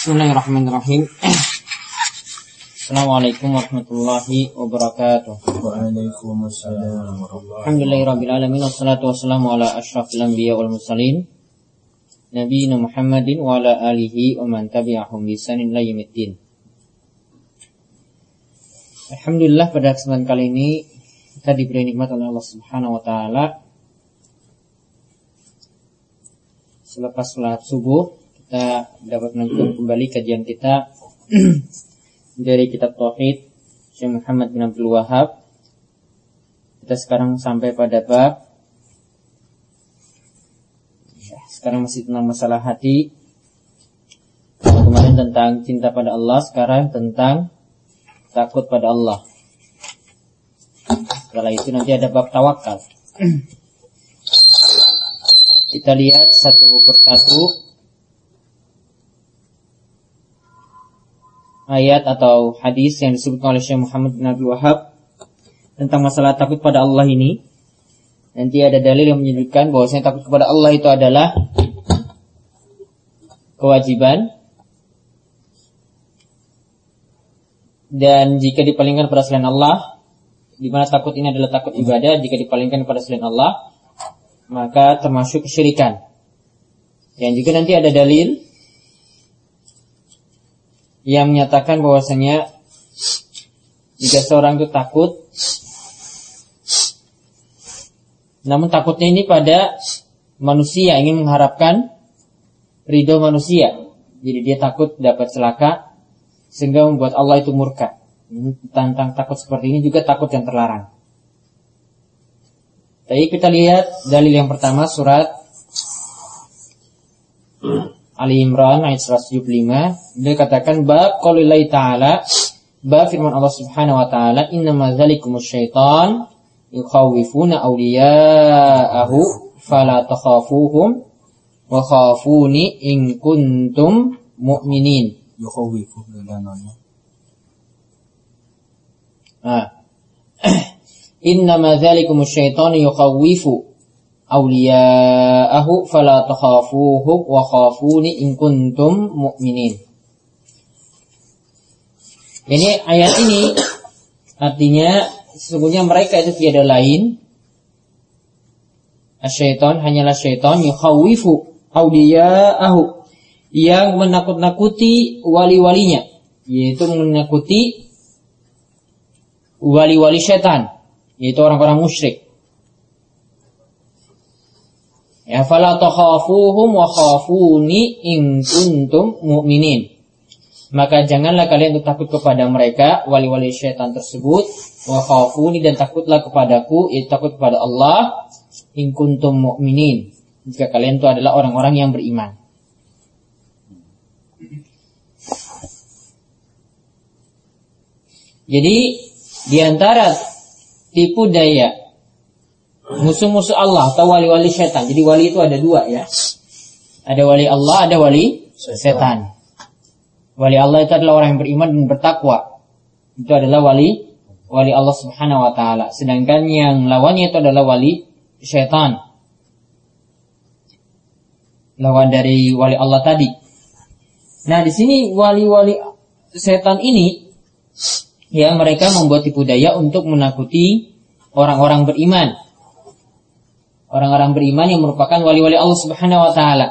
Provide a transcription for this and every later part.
Bismillahirrahmanirrahim. Assalamualaikum warahmatullahi wabarakatuh. Waalaikumsalam warahmatullahi Alhamdulillahirabbil alamin wassalatu wassalamu ala asyrafil anbiya wal mursalin nabiyina Muhammadin wa ala alihi wa man tabi'ahum bi ihsanin ila yaumiddin. Alhamdulillah pada kesempatan kali ini kita diberi nikmat oleh Allah Subhanahu wa taala selepas sholat subuh kita dapat melanjutkan kembali kajian kita dari kitab Tauhid Syekh Muhammad bin Abdul Wahab. Kita sekarang sampai pada bab ya, sekarang masih tentang masalah hati. Kemarin tentang cinta pada Allah, sekarang tentang takut pada Allah. Setelah itu nanti ada bab tawakal. Kita lihat satu persatu ayat atau hadis yang disebutkan oleh Syekh Muhammad bin Abdul Wahab tentang masalah takut pada Allah ini. Nanti ada dalil yang menyebutkan bahwasanya takut kepada Allah itu adalah kewajiban dan jika dipalingkan pada selain Allah, di mana takut ini adalah takut ibadah, jika dipalingkan pada selain Allah, maka termasuk kesyirikan. Dan juga nanti ada dalil yang menyatakan bahwasanya jika seorang itu takut namun takutnya ini pada manusia ingin mengharapkan ridho manusia. Jadi dia takut dapat celaka sehingga membuat Allah itu murka. Tentang takut seperti ini juga takut yang terlarang. Tapi kita lihat dalil yang pertama surat Ali Imran ayat 175 dia katakan bab qaulillahi ta'ala bab firman Allah Subhanahu wa taala innama dzalikumus syaitan yukhawifuna awliya'ahu fala takhafuhum wa khafuni in kuntum mu'minin Yukhawifu bilananya. Ah. innama dzalikumus syaitan yukhawifu awliya'ahu fala takhafuhum wa khafuni in kuntum mu'minin. Ini ayat ini artinya sesungguhnya mereka itu tiada lain Asyaiton hanyalah syaitan yukhawifu awliya'ahu yang menakut-nakuti wali-walinya yaitu menakuti wali-wali syaitan yaitu orang-orang musyrik Ya fala takhafuhum wa khafuni in kuntum mu'minin. Maka janganlah kalian untuk takut kepada mereka wali-wali syaitan tersebut wa khafuni dan takutlah kepadaku itu takut kepada Allah in kuntum mu'minin. Jika kalian itu adalah orang-orang yang beriman. Jadi di antara tipu daya musuh-musuh Allah atau wali-wali setan. Jadi wali itu ada dua ya. Ada wali Allah, ada wali setan. Wali Allah itu adalah orang yang beriman dan bertakwa. Itu adalah wali wali Allah Subhanahu wa taala. Sedangkan yang lawannya itu adalah wali setan. Lawan dari wali Allah tadi. Nah, di sini wali-wali setan ini ya mereka membuat tipu daya untuk menakuti orang-orang beriman orang-orang beriman yang merupakan wali-wali Allah Subhanahu wa taala.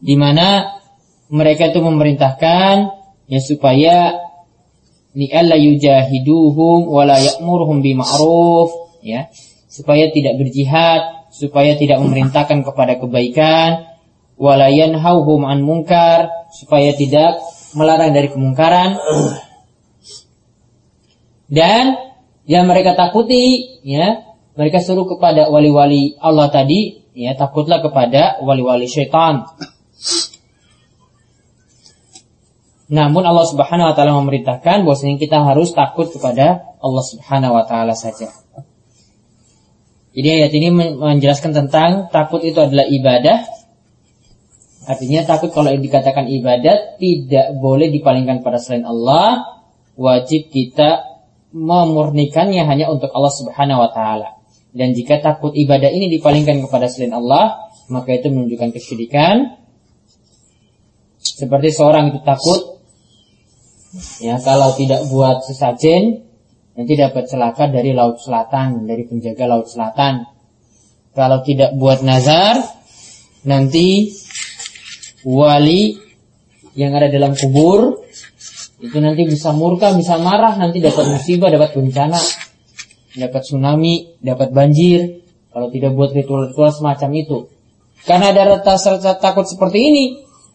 Di mana mereka itu memerintahkan ya supaya ni alla yujahiduhum wa la ya'muruhum bima'ruf ya, supaya tidak berjihad, supaya tidak memerintahkan kepada kebaikan, wa la yanhauhum an munkar, supaya tidak melarang dari kemungkaran. Dan yang mereka takuti ya mereka suruh kepada wali-wali Allah tadi ya takutlah kepada wali-wali syaitan. Namun Allah Subhanahu wa taala memerintahkan bahwasanya kita harus takut kepada Allah Subhanahu wa taala saja. Jadi ayat ini menjelaskan tentang takut itu adalah ibadah. Artinya takut kalau dikatakan ibadat tidak boleh dipalingkan pada selain Allah, wajib kita memurnikannya hanya untuk Allah Subhanahu wa taala. Dan jika takut ibadah ini dipalingkan kepada selain Allah, maka itu menunjukkan kesyirikan Seperti seorang itu takut ya kalau tidak buat sesajen nanti dapat celaka dari laut selatan, dari penjaga laut selatan. Kalau tidak buat nazar nanti wali yang ada dalam kubur itu nanti bisa murka, bisa marah, nanti dapat musibah, dapat bencana, dapat tsunami, dapat banjir. Kalau tidak buat ritual-ritual semacam itu. Karena ada rasa takut seperti ini,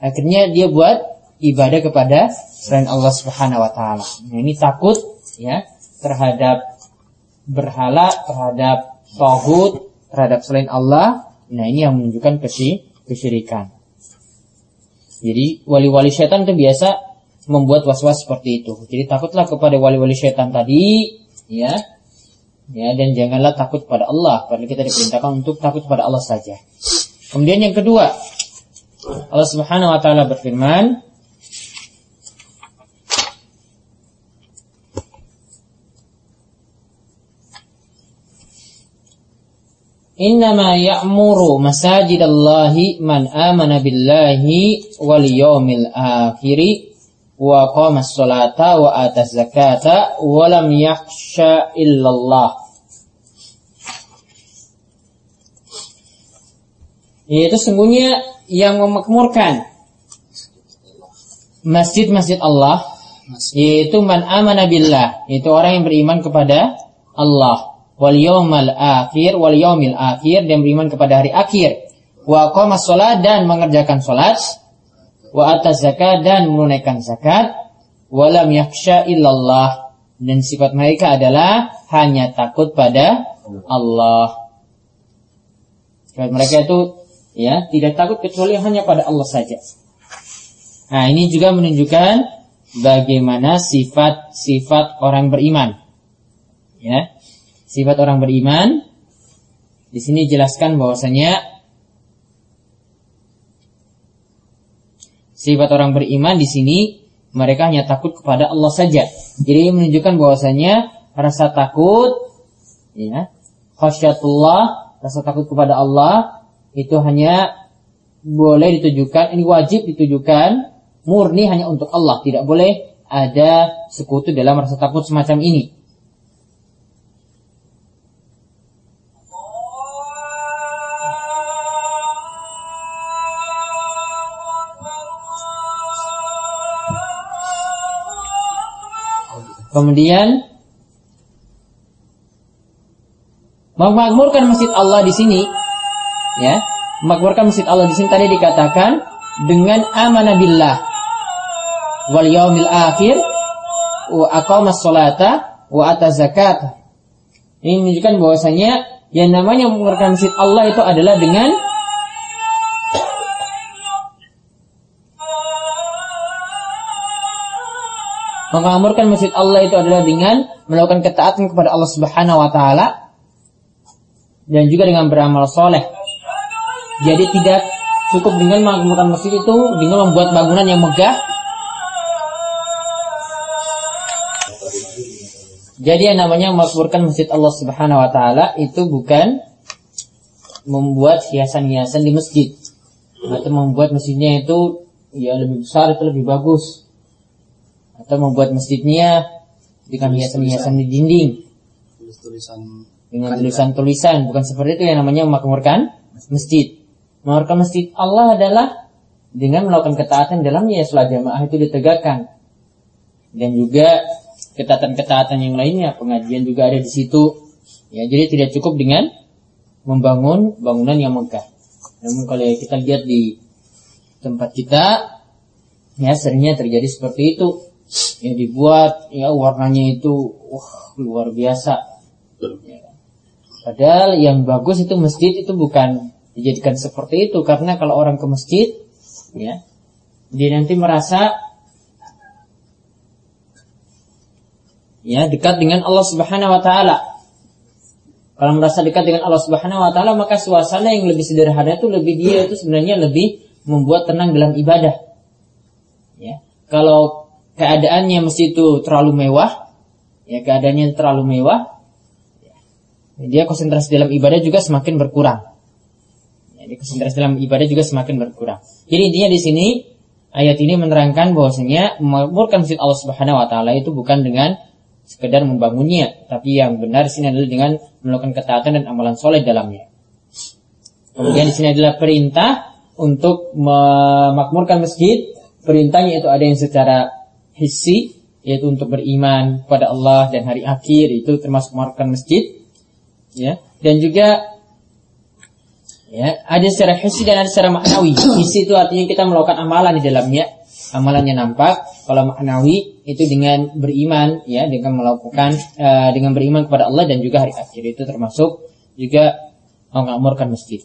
akhirnya dia buat ibadah kepada selain Allah Subhanahu wa taala. Nah, ini takut ya terhadap berhala, terhadap tauhid, terhadap selain Allah. Nah, ini yang menunjukkan kesyirikan. Jadi wali-wali setan itu biasa membuat was-was seperti itu. Jadi takutlah kepada wali-wali setan tadi, ya. Ya, dan janganlah takut pada Allah, karena kita diperintahkan untuk takut pada Allah saja. Kemudian yang kedua, Allah Subhanahu wa taala berfirman, Innama ya'muru masajidallahi man amana billahi wal yawmil akhiri wa qama sholata wa ata zakata wa lam yakhsha illallah. Yaitu sungguhnya yang memakmurkan masjid-masjid Allah yaitu man amana billah yaitu orang yang beriman kepada Allah. Wal yawmal akhir wal yawmil akhir dan beriman kepada hari akhir. Wa qama dan mengerjakan salat wa atas zakat dan menunaikan zakat walam yaksha illallah dan sifat mereka adalah hanya takut pada Allah. Sifat mereka itu ya tidak takut kecuali hanya pada Allah saja. Nah, ini juga menunjukkan bagaimana sifat-sifat orang beriman. Ya. Sifat orang beriman di sini jelaskan bahwasanya Sifat orang beriman di sini mereka hanya takut kepada Allah saja. Jadi menunjukkan bahwasanya rasa takut ya, khasyatullah, rasa takut kepada Allah itu hanya boleh ditujukan, ini wajib ditujukan murni hanya untuk Allah, tidak boleh ada sekutu dalam rasa takut semacam ini. Kemudian memakmurkan masjid Allah di sini, ya, memakmurkan masjid Allah di sini tadi dikatakan dengan amanah billah wal yaumil akhir wa aqama sholata wa ata zakat. Ini menunjukkan bahwasanya yang namanya memakmurkan masjid Allah itu adalah dengan Mengamurkan masjid Allah itu adalah dengan melakukan ketaatan kepada Allah Subhanahu wa taala dan juga dengan beramal soleh. Jadi tidak cukup dengan mengamalkan masjid itu dengan membuat bangunan yang megah. Jadi yang namanya memakmurkan masjid Allah Subhanahu wa taala itu bukan membuat hiasan-hiasan di masjid atau membuat masjidnya itu ya lebih besar itu lebih bagus atau membuat masjidnya dengan hiasan-hiasan di dinding. Dengan tulisan-tulisan bukan seperti itu yang namanya memakmurkan masjid. Memakmurkan masjid Allah adalah dengan melakukan ketaatan dalamnya ya sholat jamaah itu ditegakkan. Dan juga ketaatan-ketaatan yang lainnya pengajian juga ada di situ. Ya jadi tidak cukup dengan membangun bangunan yang megah. Namun kalau kita lihat di tempat kita ya seringnya terjadi seperti itu yang dibuat ya warnanya itu wah luar biasa. Ya. padahal yang bagus itu masjid itu bukan dijadikan seperti itu karena kalau orang ke masjid ya dia nanti merasa ya dekat dengan Allah Subhanahu wa taala. Kalau merasa dekat dengan Allah Subhanahu wa taala maka suasana yang lebih sederhana itu lebih dia itu sebenarnya lebih membuat tenang dalam ibadah. Ya kalau keadaannya mesti itu terlalu mewah, ya keadaannya terlalu mewah, ya, dia konsentrasi dalam ibadah juga semakin berkurang. Ya, dia konsentrasi dalam ibadah juga semakin berkurang. Jadi intinya di sini ayat ini menerangkan bahwasanya memakmurkan masjid Allah Subhanahu wa taala itu bukan dengan sekedar membangunnya, tapi yang benar di sini adalah dengan melakukan ketaatan dan amalan soleh dalamnya. Kemudian di sini adalah perintah untuk memakmurkan masjid. Perintahnya itu ada yang secara hissi, yaitu untuk beriman kepada Allah dan hari akhir itu termasuk memakmurkan masjid. Ya, dan juga ya ada secara hissi dan ada secara maknawi. Hissi itu artinya kita melakukan amalan di dalamnya, amalannya nampak. Kalau maknawi itu dengan beriman, ya, dengan melakukan uh, dengan beriman kepada Allah dan juga hari akhir itu termasuk juga mengamurkan masjid.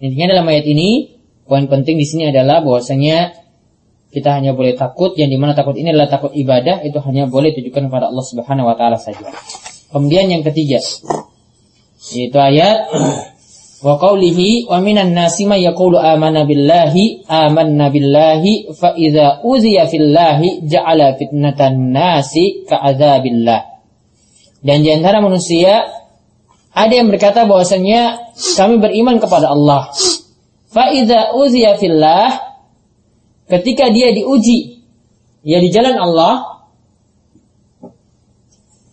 Intinya dalam ayat ini poin penting di sini adalah bahwasanya kita hanya boleh takut yang di mana takut ini adalah takut ibadah itu hanya boleh ditujukan kepada Allah Subhanahu Wa Taala saja. Kemudian yang ketiga yaitu ayat wa qawlihi wa minan nasi may yaqulu amanna billahi amanna billahi fa idza uziya fillahi ja'ala fitnatan nasi ka'adzabillah. Dan di antara manusia ada yang berkata bahwasanya kami beriman kepada Allah. Faiza uziya fillah ketika dia diuji ya di jalan Allah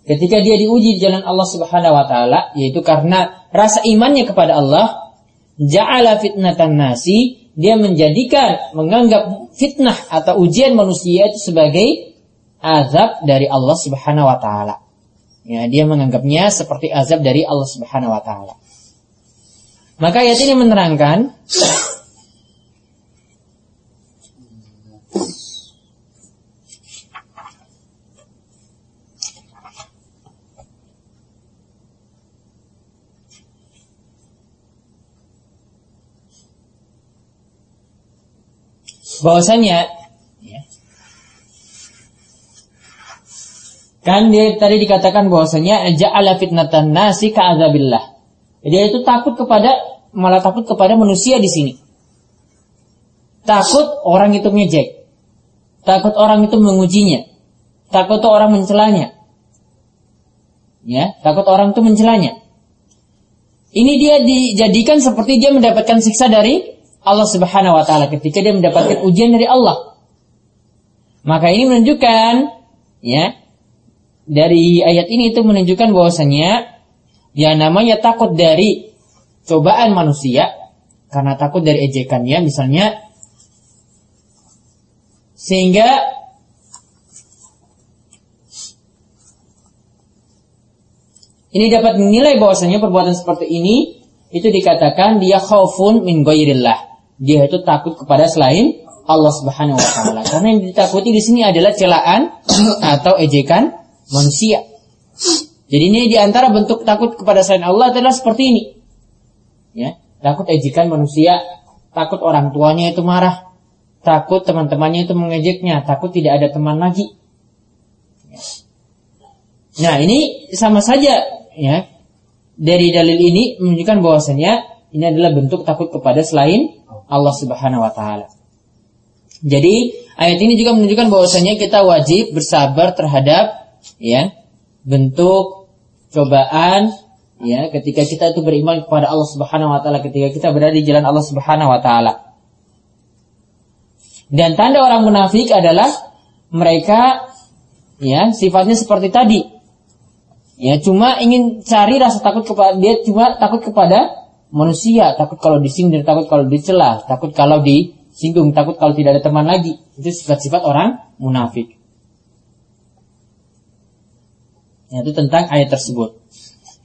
ketika dia diuji di jalan Allah Subhanahu wa taala yaitu karena rasa imannya kepada Allah ja'ala fitnatan nasi dia menjadikan menganggap fitnah atau ujian manusia itu sebagai azab dari Allah Subhanahu wa taala Ya, dia menganggapnya seperti azab dari Allah Subhanahu wa taala. Maka ayat ini menerangkan bahwasanya Kan dia tadi dikatakan bahwasanya ja'ala fitnatan nasi ka'adzabillah. Dia itu takut kepada malah takut kepada manusia di sini. Takut orang itu ngejek. Takut orang itu mengujinya. Takut orang mencelanya. Ya, takut orang itu mencelanya. Ini dia dijadikan seperti dia mendapatkan siksa dari Allah Subhanahu wa taala ketika dia mendapatkan ujian dari Allah. Maka ini menunjukkan ya, dari ayat ini itu menunjukkan bahwasanya yang namanya takut dari cobaan manusia karena takut dari ejekannya misalnya sehingga ini dapat menilai bahwasanya perbuatan seperti ini itu dikatakan dia khaufun min ghairillah. Dia itu takut kepada selain Allah Subhanahu wa taala. Karena yang ditakuti di sini adalah celaan atau ejekan manusia. Jadi ini di antara bentuk takut kepada selain Allah adalah seperti ini. Ya, takut ejekan manusia, takut orang tuanya itu marah, takut teman-temannya itu mengejeknya, takut tidak ada teman lagi. Nah ini sama saja ya dari dalil ini menunjukkan bahwasanya ini adalah bentuk takut kepada selain Allah Subhanahu Wa Taala. Jadi ayat ini juga menunjukkan bahwasanya kita wajib bersabar terhadap ya bentuk cobaan ya ketika kita itu beriman kepada Allah Subhanahu wa taala ketika kita berada di jalan Allah Subhanahu wa taala. Dan tanda orang munafik adalah mereka ya sifatnya seperti tadi. Ya cuma ingin cari rasa takut kepada dia cuma takut kepada manusia, takut kalau disindir, takut kalau dicela, takut kalau disinggung, takut kalau tidak ada teman lagi. Itu sifat-sifat orang munafik. yaitu tentang ayat tersebut.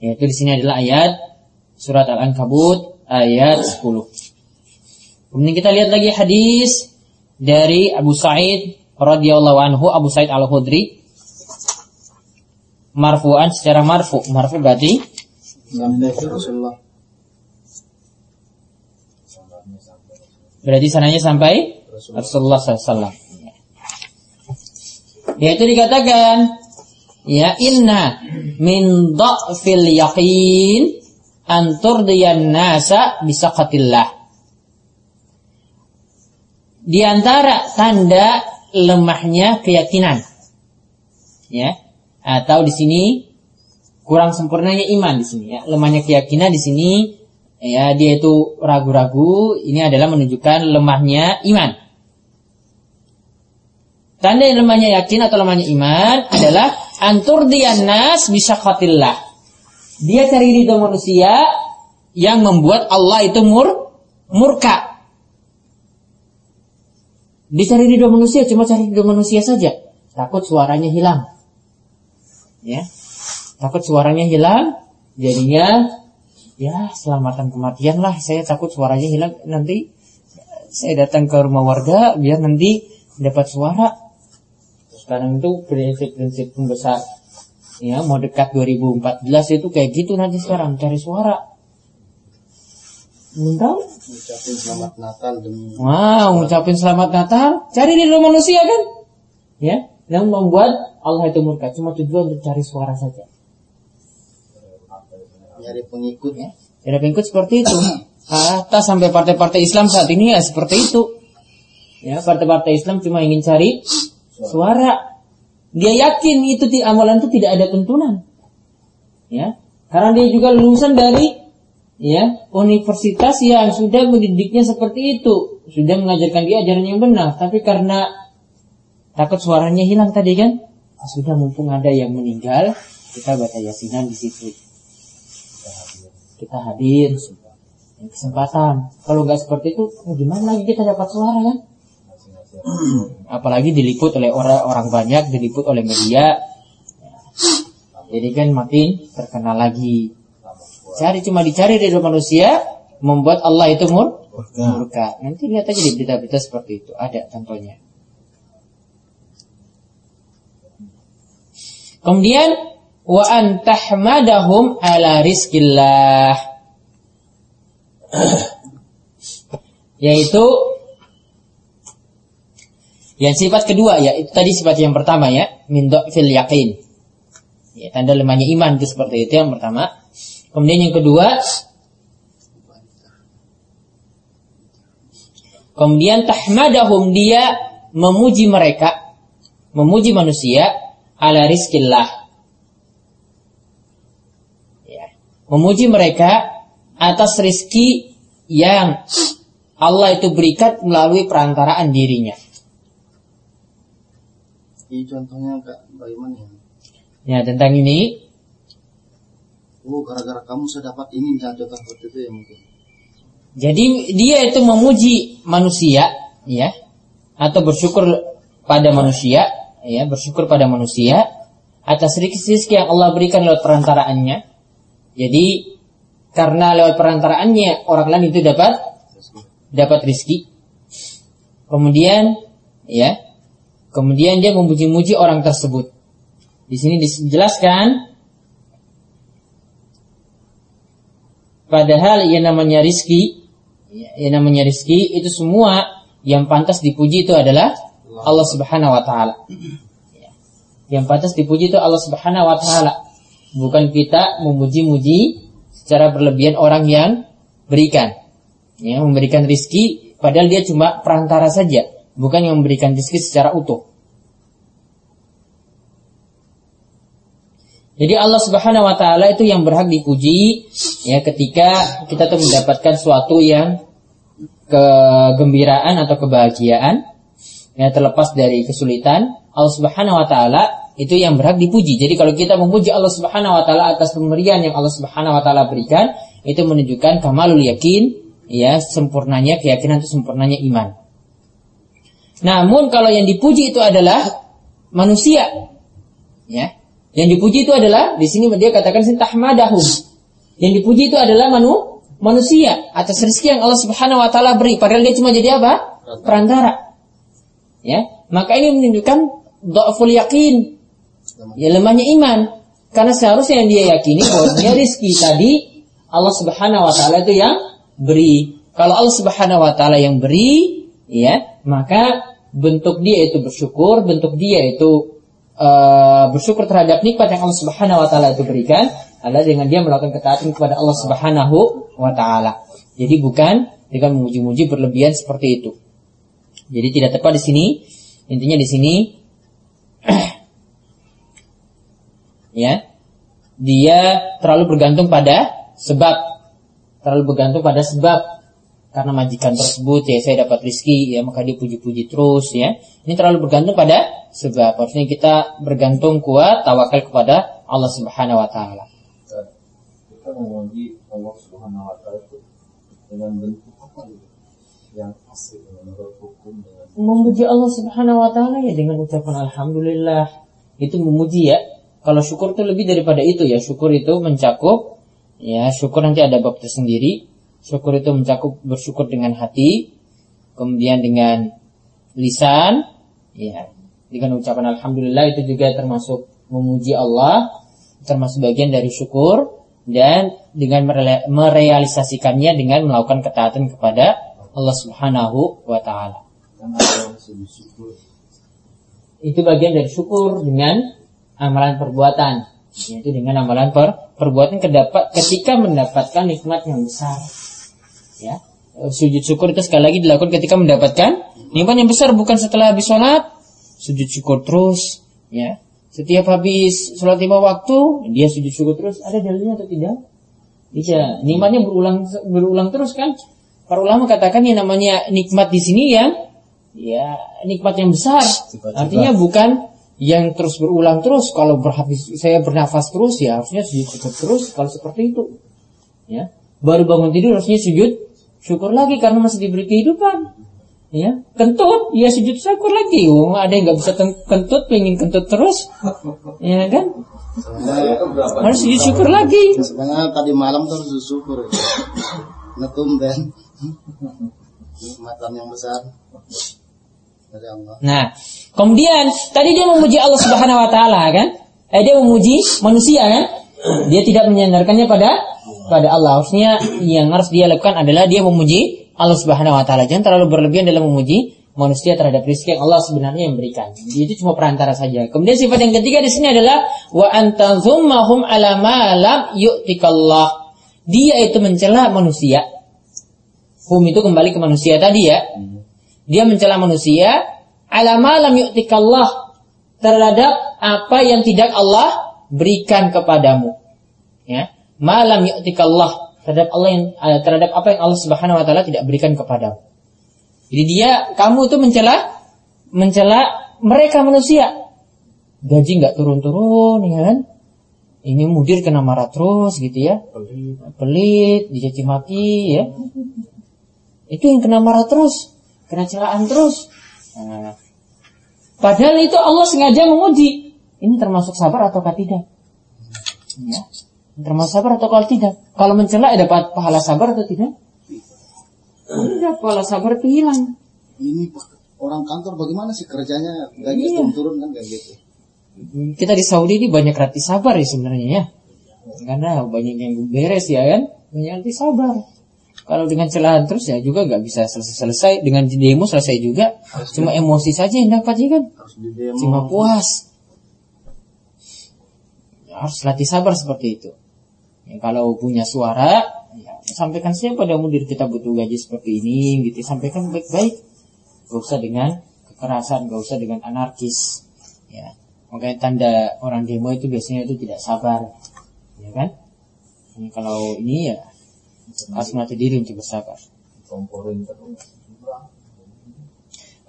Yaitu di sini adalah ayat surat Al-Ankabut ayat 10. Kemudian kita lihat lagi hadis dari Abu Sa'id radhiyallahu anhu Abu Sa'id Al-Khudri marfu'an secara marfu. Marfu berarti Berarti sananya sampai Rasulullah. SAW. Yaitu dikatakan ya inna min dha'fil yaqin an turdiyan nasa bisaqatillah di antara tanda lemahnya keyakinan ya atau di sini kurang sempurnanya iman di sini ya. Lemahnya keyakinan di sini ya dia itu ragu-ragu ini adalah menunjukkan lemahnya iman Tanda lemahnya yakin atau lemahnya iman adalah antur nas bisyakatillah. Dia cari ridho manusia yang membuat Allah itu mur murka. Dia cari ridho manusia cuma cari ridho manusia saja. Takut suaranya hilang. Ya. Takut suaranya hilang, jadinya ya selamatan kematian lah. Saya takut suaranya hilang nanti saya datang ke rumah warga biar nanti dapat suara sekarang itu prinsip-prinsip pembesar ya mau dekat 2014 itu kayak gitu nanti sekarang cari suara Enggak? Ucapin selamat Natal demi Wow, ngucapin selamat Natal, cari di rumah manusia kan? Ya, yang membuat Allah itu murka cuma tujuan untuk cari suara saja. Nyari pengikut Ya, ada pengikut seperti itu. Hatta sampai partai-partai Islam saat ini ya seperti itu. Ya, partai-partai Islam cuma ingin cari suara. Dia yakin itu di amalan itu tidak ada tuntunan. Ya, karena dia juga lulusan dari ya universitas yang sudah mendidiknya seperti itu, sudah mengajarkan dia ajaran yang benar. Tapi karena takut suaranya hilang tadi kan, ah, sudah mumpung ada yang meninggal, kita baca yasinan di situ. Kita hadir, ya, kesempatan. Kalau nggak seperti itu, gimana lagi kita dapat suara kan? apalagi diliput oleh orang orang banyak, diliput oleh media. Jadi kan makin terkenal lagi. Cari cuma dicari dari manusia, membuat Allah itu mur murka. Nanti lihat aja di berita-berita seperti itu, ada contohnya. Kemudian wa an tahmadahum ala rizkillah. Yaitu yang sifat kedua ya itu tadi sifat yang pertama ya min fil yakin. Ya, tanda lemahnya iman itu seperti itu yang pertama. Kemudian yang kedua Kemudian tahmadahum dia memuji mereka, memuji manusia ala rizkillah. Ya. Memuji mereka atas rizki yang Allah itu berikan melalui perantaraan dirinya. Ini contohnya kak bagaimana ya? Ya tentang ini Oh gara-gara kamu saya dapat ini misalnya contoh seperti itu ya mungkin Jadi dia itu memuji manusia, ya, atau bersyukur pada manusia, ya, bersyukur pada manusia atas rezeki yang Allah berikan lewat perantaraannya. Jadi karena lewat perantaraannya orang lain itu dapat dapat rezeki. Kemudian, ya, kemudian dia memuji-muji orang tersebut. Di sini dijelaskan Padahal yang namanya rizki Yang namanya rizki Itu semua yang pantas dipuji itu adalah Allah. Subhanahu wa ta'ala. Yang pantas dipuji itu Allah subhanahu wa ta'ala Bukan kita memuji-muji Secara berlebihan orang yang berikan. Ya, Memberikan rizki Padahal dia cuma perantara saja. Bukan yang memberikan rizki secara utuh. Jadi Allah Subhanahu wa taala itu yang berhak dipuji ya ketika kita tuh mendapatkan suatu yang kegembiraan atau kebahagiaan ya terlepas dari kesulitan. Allah Subhanahu wa taala itu yang berhak dipuji. Jadi kalau kita memuji Allah Subhanahu wa taala atas pemberian yang Allah Subhanahu wa taala berikan, itu menunjukkan kamalul yakin, ya, sempurnanya keyakinan itu sempurnanya iman. Namun kalau yang dipuji itu adalah manusia, ya, yang dipuji itu adalah di sini dia katakan sintahmadahum. Yang dipuji itu adalah manu, manusia atas rezeki yang Allah Subhanahu wa taala beri padahal dia cuma jadi apa? perantara. Ya, maka ini menunjukkan dhaful yakin. Ya lemahnya iman. Karena seharusnya yang dia yakini bahwa rezeki tadi Allah Subhanahu wa taala itu yang beri. Kalau Allah Subhanahu wa taala yang beri, ya, maka bentuk dia itu bersyukur, bentuk dia itu uh, bersyukur terhadap nikmat yang Allah Subhanahu wa taala itu berikan adalah dengan dia melakukan ketaatan kepada Allah Subhanahu wa taala. Jadi bukan dengan memuji-muji berlebihan seperti itu. Jadi tidak tepat di sini. Intinya di sini ya. Dia terlalu bergantung pada sebab. Terlalu bergantung pada sebab. karena majikan tersebut ya saya dapat rizki ya maka dia puji-puji terus ya. Ini terlalu bergantung pada sebab. Harusnya kita bergantung kuat tawakal kepada Allah Subhanahu wa taala. Kita memuji Allah Subhanahu wa taala itu dengan bentuk apa gitu? Yang asli menurut hukum Memuji Allah Subhanahu wa taala ya dengan ucapan alhamdulillah. Itu memuji ya. Kalau syukur itu lebih daripada itu ya. Syukur itu mencakup ya, syukur nanti ada bab tersendiri. Syukur itu mencakup bersyukur dengan hati, kemudian dengan lisan, ya. Dengan ucapan alhamdulillah itu juga termasuk memuji Allah, termasuk bagian dari syukur dan dengan mere- merealisasikannya dengan melakukan ketaatan kepada Allah Subhanahu wa taala. Itu bagian dari syukur dengan amalan perbuatan. Yaitu dengan amalan per, perbuatan kedapat, ketika mendapatkan nikmat yang besar. Ya. Sujud syukur itu sekali lagi dilakukan ketika mendapatkan nikmat yang besar bukan setelah habis sholat. Sujud syukur terus. Ya. Setiap habis sholat lima waktu dia sujud syukur terus. Ada dalilnya atau tidak? Bisa. Nikmatnya berulang berulang terus kan? Para ulama katakan yang namanya nikmat di sini yang ya nikmat yang besar. Tiba-tiba. Artinya bukan yang terus berulang terus. Kalau berhabis saya bernafas terus ya harusnya sujud syukur terus. Kalau seperti itu, ya baru bangun tidur harusnya sujud syukur lagi karena masih diberi kehidupan. Ya, kentut, ya sujud syukur lagi. Oh, ada yang nggak bisa ken- kentut, pengen kentut terus, ya kan? Harus sujud syukur lagi. sebenarnya tadi malam tuh harus bersyukur. Netumben. Nikmatan yang besar. Nah, kemudian tadi dia memuji Allah Subhanahu wa taala kan? Eh dia memuji manusia kan? Dia tidak menyandarkannya pada pada Allah. Harusnya yang harus dia lakukan adalah dia memuji Allah Subhanahu wa taala. Jangan terlalu berlebihan dalam memuji manusia terhadap rezeki yang Allah sebenarnya yang berikan. Itu cuma perantara saja. Kemudian sifat yang ketiga di sini adalah wa antazummahum ala ma lam yu'tikallah. Dia itu mencela manusia. Hum itu kembali ke manusia tadi ya. Dia mencela manusia ala ma lam yu'tikallah terhadap apa yang tidak Allah berikan kepadamu. Ya, malam yu'tikallah terhadap Allah yang eh, terhadap apa yang Allah Subhanahu wa taala tidak berikan kepadamu. Jadi dia kamu itu mencela mencela mereka manusia. Gaji nggak turun-turun ya kan? Ini mudir kena marah terus gitu ya. Pelit, dicaci maki ya. Itu yang kena marah terus, kena celaan terus. Nah, Padahal itu Allah sengaja menguji. Ini termasuk sabar ataukah tidak? Ya. Termasuk sabar atau kalau tidak? Kalau mencela ada dapat pahala sabar atau tidak? Tidak, pahala sabar itu hilang. Ini orang kantor bagaimana sih kerjanya gaji Iya. turun kan kayak gitu. Kita di Saudi ini banyak rati sabar ya sebenarnya ya. Karena banyak yang beres ya kan. Banyak rati sabar. Kalau dengan celahan terus ya juga nggak bisa selesai-selesai. Dengan demo selesai juga. Cuma emosi saja yang dapat ya kan. Harus di. Cuma puas. Ya, harus latih sabar seperti itu. Ya, kalau punya suara, ya, sampaikan saja pada mudir kita butuh gaji seperti ini, gitu. Sampaikan baik-baik. Gak usah dengan kekerasan, gak usah dengan anarkis. Ya, makanya tanda orang demo itu biasanya itu tidak sabar, ya kan? Ini kalau ini ya harus melatih diri untuk bersabar.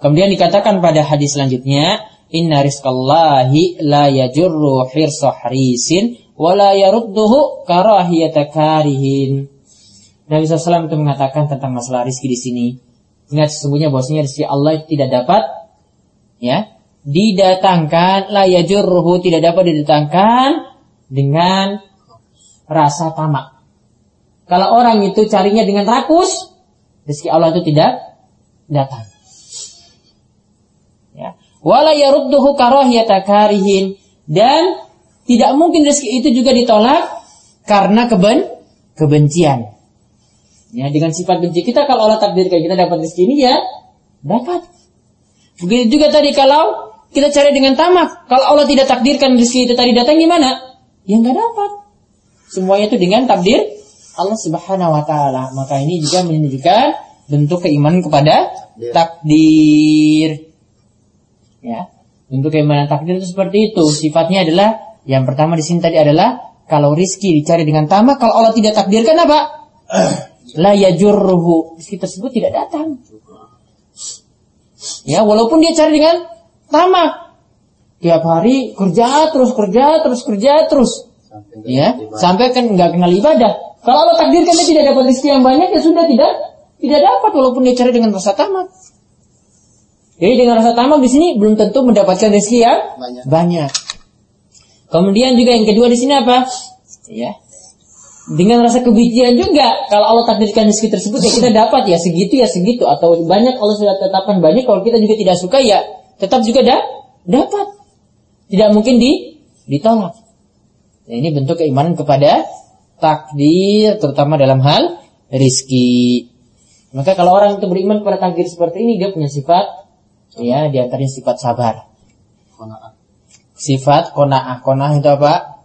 Kemudian dikatakan pada hadis selanjutnya, Inna rizqallahi la yajurru hirsa harisin wa la yarudduhu karahiyata karihin. Nabi SAW itu mengatakan tentang masalah rizki di sini. Ingat sesungguhnya bahwasanya rizki Allah tidak dapat ya didatangkan la yajurruhu tidak dapat didatangkan dengan rasa tamak. Kalau orang itu carinya dengan rakus, rezeki Allah itu tidak datang. Ya. Wala yarudduhu karahiyata dan tidak mungkin rezeki itu juga ditolak karena keben kebencian. Ya, dengan sifat benci kita kalau Allah takdirkan kita dapat rezeki ini ya dapat. Begitu juga tadi kalau kita cari dengan tamak, kalau Allah tidak takdirkan rezeki itu tadi datang gimana? Ya nggak dapat. Semuanya itu dengan takdir Allah Subhanahu wa taala. Maka ini juga menunjukkan bentuk keimanan kepada takdir. Ya. Bentuk keimanan takdir itu seperti itu. Sifatnya adalah yang pertama di sini tadi adalah kalau rizki dicari dengan tamak, kalau Allah tidak takdirkan apa? la yajurruhu rezeki tersebut tidak datang. Ya, walaupun dia cari dengan tamak. Tiap hari kerja terus kerja terus kerja terus. Sampai Ya, sampai kan nggak kenal ibadah. Kalau Allah takdirkan dia tidak dapat rezeki yang banyak ya sudah tidak tidak dapat walaupun dia cari dengan rasa tamak. Jadi dengan rasa tamak di sini belum tentu mendapatkan rezeki yang Banyak. banyak. Kemudian juga yang kedua di sini apa? Ya. Dengan rasa kebencian juga kalau Allah takdirkan rezeki tersebut ya kita dapat ya segitu ya segitu atau banyak Allah sudah tetapkan banyak kalau kita juga tidak suka ya tetap juga da dapat. Tidak mungkin di ditolak. Nah, ini bentuk keimanan kepada takdir terutama dalam hal rizki. Maka kalau orang itu beriman kepada takdir seperti ini dia punya sifat ya di antaranya sifat sabar. Sifat kona'ah. Kona'ah itu apa?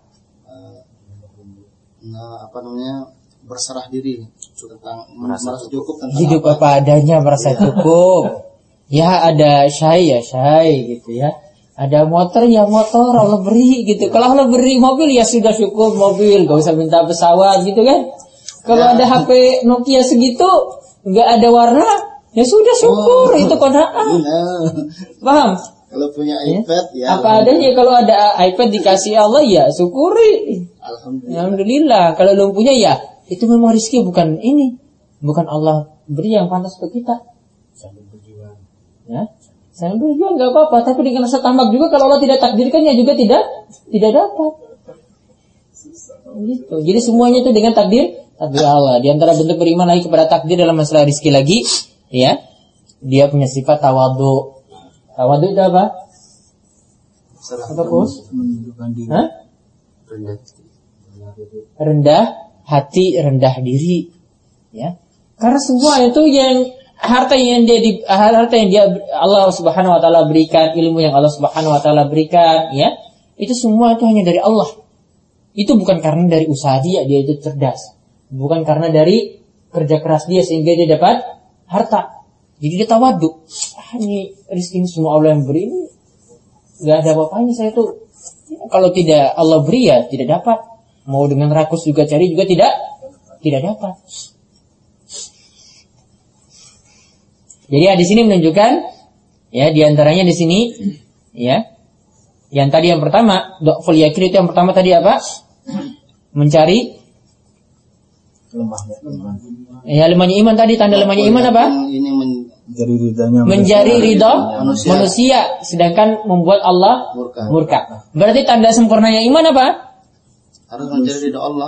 Nah, apa namanya? berserah diri tentang merasa, cukup tentang Hidup apa. apa adanya merasa cukup. Ya ada syai ya syai gitu ya. Ada motor ya motor Allah beri gitu. Kalau Allah beri mobil ya sudah cukup mobil, gak usah minta pesawat gitu kan. Kalau ada HP Nokia segitu nggak ada warna, ya sudah syukur itu kona'ah. Nah, Paham? kalau punya Ya. iPad ya Apa adanya kalau ada iPad dikasih Allah ya syukuri. alhamdulillah. Alhamdulillah. Kalau belum punya ya itu memang rezeki bukan ini, bukan Allah beri yang pantas untuk kita. Ya, saya berjuang nggak apa-apa, tapi dengan rasa tamak juga kalau Allah tidak takdirkan ya juga tidak tidak dapat. Gitu. Jadi semuanya itu dengan takdir takdir Allah. Di antara bentuk beriman lagi kepada takdir dalam masalah rezeki lagi, ya, dia punya sifat tawadu. Tawadu itu apa? Apa bos? Hah? rendah hati, rendah diri, ya. Karena semua itu yang harta yang dia di, harta yang dia Allah Subhanahu wa taala berikan, ilmu yang Allah Subhanahu wa taala berikan, ya. Itu semua itu hanya dari Allah. Itu bukan karena dari usaha dia, dia itu cerdas. Bukan karena dari kerja keras dia sehingga dia dapat harta. Jadi dia tawadu. Ah, ini rezeki ini semua Allah yang beri ini. Gak ada apa-apanya saya tuh. Ya, kalau tidak Allah beri ya tidak dapat. Mau dengan rakus juga cari juga tidak tidak dapat. Jadi ya, di sini menunjukkan ya di antaranya di sini ya yang tadi yang pertama dokful yakin itu yang pertama tadi apa mencari lemahnya iman ya lemahnya iman tadi tanda lemahnya iman apa Ini men- jadi ridhanya menjadi ridho Manusia. manusia. sedangkan membuat Allah murka. murka berarti tanda sempurnanya iman apa Harus mencari ridho Allah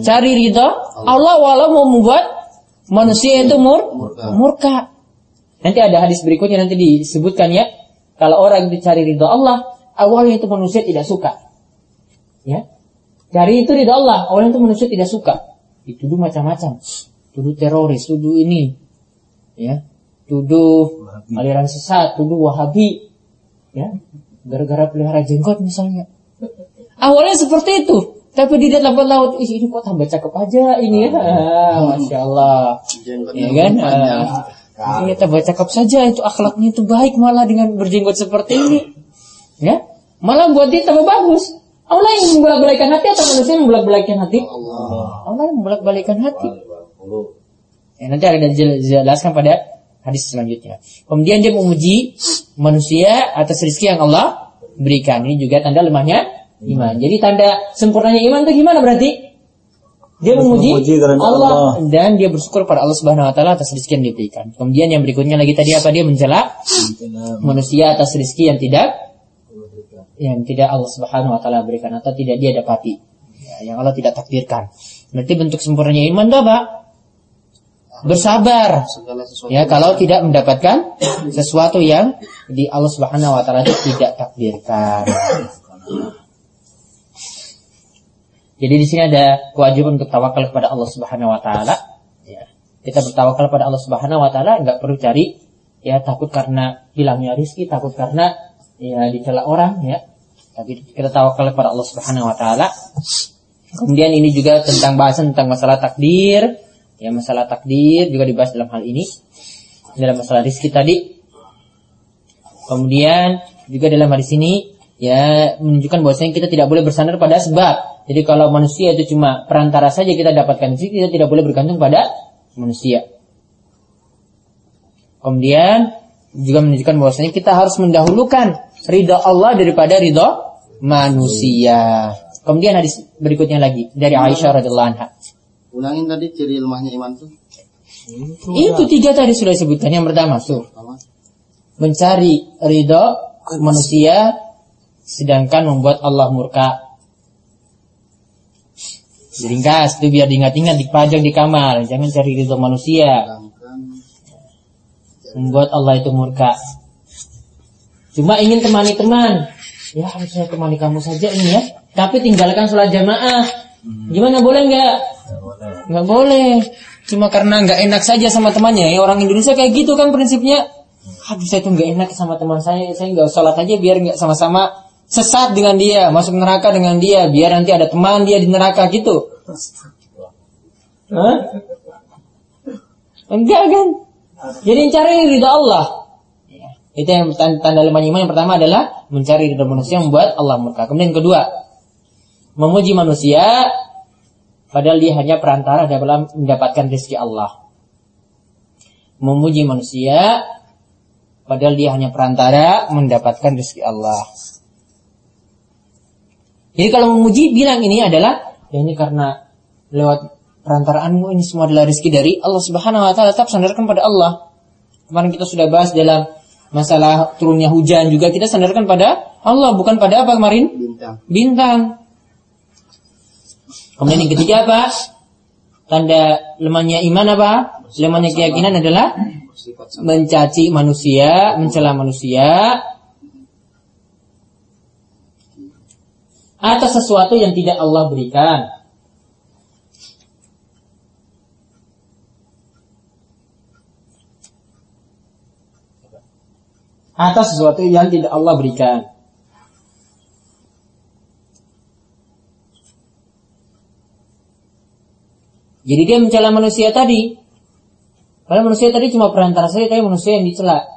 cari ridho Allah walau mau membuat manusia itu mur Murka. murka. Nanti ada hadis berikutnya nanti disebutkan ya. Kalau orang itu cari ridho Allah, awalnya itu manusia tidak suka. Ya. Cari itu ridho Allah, awalnya itu manusia tidak suka. Dituduh macam-macam. Tuduh teroris, tuduh ini. Ya. Tuduh Wahabi. aliran sesat, tuduh wahabi. Ya. Gara-gara pelihara jenggot misalnya. Awalnya seperti itu. Tapi dilihat lambat laut, ih ini kok tambah cakep aja ini ya. Ah, Masya Allah. Jenggotnya Ya kan? panjang. Ah, Ini tambah cakep saja itu akhlaknya itu baik malah dengan berjenggot seperti ini. Ya. Malah buat dia tambah bagus. Allah yang membolak-balikan hati atau manusia yang membolak-balikan hati? Allah. Allah yang membolak-balikan hati. Ya, nanti ada dijelaskan pada hadis selanjutnya. Kemudian dia memuji manusia atas rezeki yang Allah berikan. Ini juga tanda lemahnya iman. Jadi tanda sempurnanya iman itu gimana berarti? Dia memuji memuji Allah, Allah. dan dia bersyukur pada Allah Subhanahu wa taala atas rezeki yang diberikan. Kemudian yang berikutnya lagi tadi apa? Dia mencela manusia atas rezeki yang tidak yang tidak Allah Subhanahu wa taala berikan atau tidak dia dapati. Ya, yang Allah tidak takdirkan. Berarti bentuk sempurnanya iman itu apa? Bersabar. Ya, kalau tidak mendapatkan sesuatu yang di Allah Subhanahu wa taala tidak takdirkan. Jadi di sini ada kewajiban untuk tawakal kepada Allah Subhanahu wa taala. Ya. Kita bertawakal pada Allah Subhanahu wa taala nggak perlu cari ya takut karena hilangnya rizki, takut karena ya dicela orang ya. Tapi kita tawakal kepada Allah Subhanahu wa taala. Kemudian ini juga tentang bahasan tentang masalah takdir. Ya, masalah takdir juga dibahas dalam hal ini. Dalam masalah rizki tadi. Kemudian juga dalam hadis ini ya menunjukkan bahwasanya kita tidak boleh bersandar pada sebab. Jadi kalau manusia itu cuma perantara saja kita dapatkan rezeki, kita tidak boleh bergantung pada manusia. Kemudian juga menunjukkan bahwasanya kita harus mendahulukan ridha Allah daripada ridha manusia. Kemudian hadis berikutnya lagi dari Aisyah radhiallahu anha. Ulangin tadi ciri lemahnya iman tuh. Itu tiga tadi sudah disebutkan. Yang pertama tuh mencari ridha manusia sedangkan membuat Allah murka. Diringkas itu biar diingat-ingat dipajang di kamar. Jangan cari ridha manusia. Membuat Allah itu murka. Cuma ingin temani teman. Ya harus saya temani kamu saja ini ya. Tapi tinggalkan sholat jamaah. Gimana boleh nggak? Nggak boleh. Cuma karena nggak enak saja sama temannya. Ya, orang Indonesia kayak gitu kan prinsipnya. Aduh saya tuh nggak enak sama teman saya. Saya nggak sholat aja biar nggak sama-sama sesat dengan dia, masuk neraka dengan dia, biar nanti ada teman dia di neraka gitu. Hah? Enggak kan? Jadi cari ridha Allah. Itu yang tanda, lemah iman yang pertama adalah mencari ridha manusia yang membuat Allah murka. Kemudian yang kedua, memuji manusia padahal dia hanya perantara dalam mendapatkan rezeki Allah. Memuji manusia padahal dia hanya perantara mendapatkan rezeki Allah. Jadi kalau memuji bilang ini adalah ya ini karena lewat perantaraanmu ini semua adalah rezeki dari Allah Subhanahu wa taala tetap sandarkan pada Allah. Kemarin kita sudah bahas dalam masalah turunnya hujan juga kita sandarkan pada Allah bukan pada apa kemarin? bintang. Bintang. Kemudian yang ketiga apa? Tanda lemahnya iman apa? Lemahnya keyakinan adalah mencaci manusia, mencela manusia atas sesuatu yang tidak Allah berikan. Atas sesuatu yang tidak Allah berikan. Jadi dia mencela manusia tadi. Padahal manusia tadi cuma perantara saja, tapi manusia yang dicela.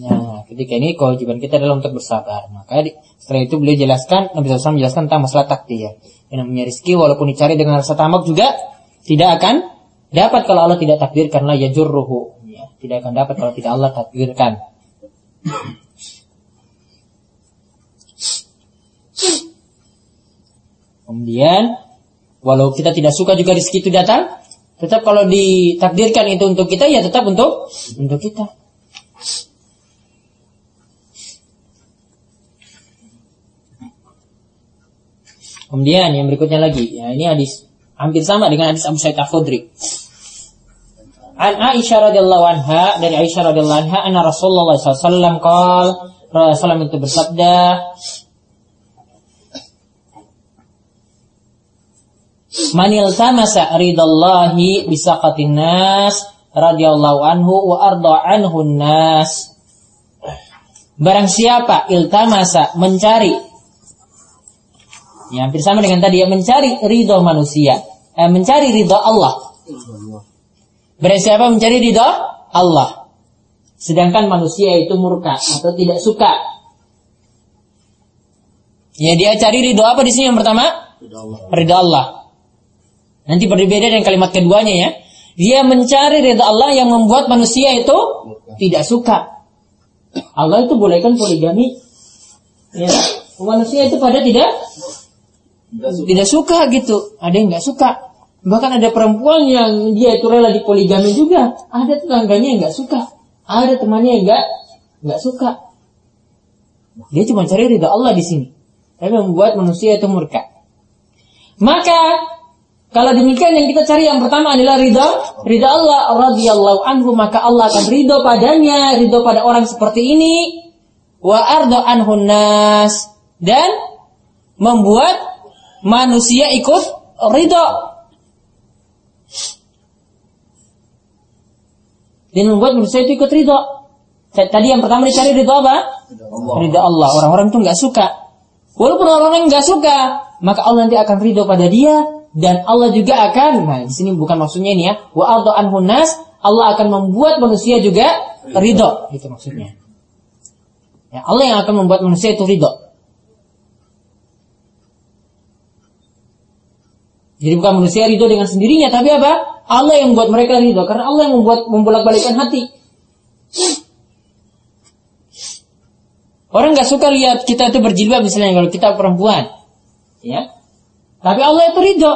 Nah, ketika ini kewajiban kita adalah untuk bersabar. Maka di- setelah itu beliau jelaskan, Nabi SAW menjelaskan tentang masalah takdir. Yang namanya rezeki walaupun dicari dengan rasa tamak juga tidak akan dapat kalau Allah tidak takdirkan la yajurruhu. Ya, tidak akan dapat kalau tidak Allah takdirkan. Kemudian walau kita tidak suka juga rezeki itu datang, tetap kalau ditakdirkan itu untuk kita ya tetap untuk untuk kita. Kemudian yang berikutnya lagi, ya ini hadis hampir sama dengan hadis Abu Sa'id Al-Khudri. An Aisyah radhiyallahu anha dari Aisyah radhiyallahu anha anna Rasulullah SAW qol Rasulullah itu bersabda Man iltamasa ridallahi bisaqatin nas radhiyallahu anhu wa arda anhu nas Barang siapa iltamasa mencari Ya, hampir sama dengan tadi ya mencari ridho manusia, eh, mencari ridho Allah. Berarti siapa mencari ridho Allah. Sedangkan manusia itu murka atau tidak suka. Ya dia cari ridho apa di sini yang pertama? Ridha Allah. Ridho Allah. Nanti berbeda dengan kalimat keduanya ya. Dia mencari ridho Allah yang membuat manusia itu tidak suka. Allah itu bolehkan poligami. Ya. Manusia itu pada tidak tidak suka gitu. Ada yang nggak suka. Bahkan ada perempuan yang dia itu rela dipoligami juga. Ada tetangganya yang nggak suka. Ada temannya yang nggak nggak suka. Dia cuma cari ridha Allah di sini. Tapi membuat manusia itu murka. Maka kalau demikian yang kita cari yang pertama adalah ridha ridha Allah radhiyallahu anhu maka Allah akan ridho padanya, ridho pada orang seperti ini. Wa ardo anhun nas dan membuat manusia ikut ridho. Dan membuat manusia itu ikut ridho. Tadi yang pertama dicari ridho apa? Ridho Allah. Orang-orang itu nggak suka. Walaupun orang-orang nggak suka, maka Allah nanti akan ridho pada dia dan Allah juga akan. Nah, di sini bukan maksudnya ini ya. Wa ardo anhun nas. Allah akan membuat manusia juga ridho. Itu maksudnya. Ya, Allah yang akan membuat manusia itu ridho. Jadi bukan manusia ridho dengan sendirinya, tapi apa? Allah yang membuat mereka ridho, karena Allah yang membuat membolak-balikan hati. Orang nggak suka lihat kita itu berjilbab misalnya kalau kita perempuan, ya. Tapi Allah itu ridho.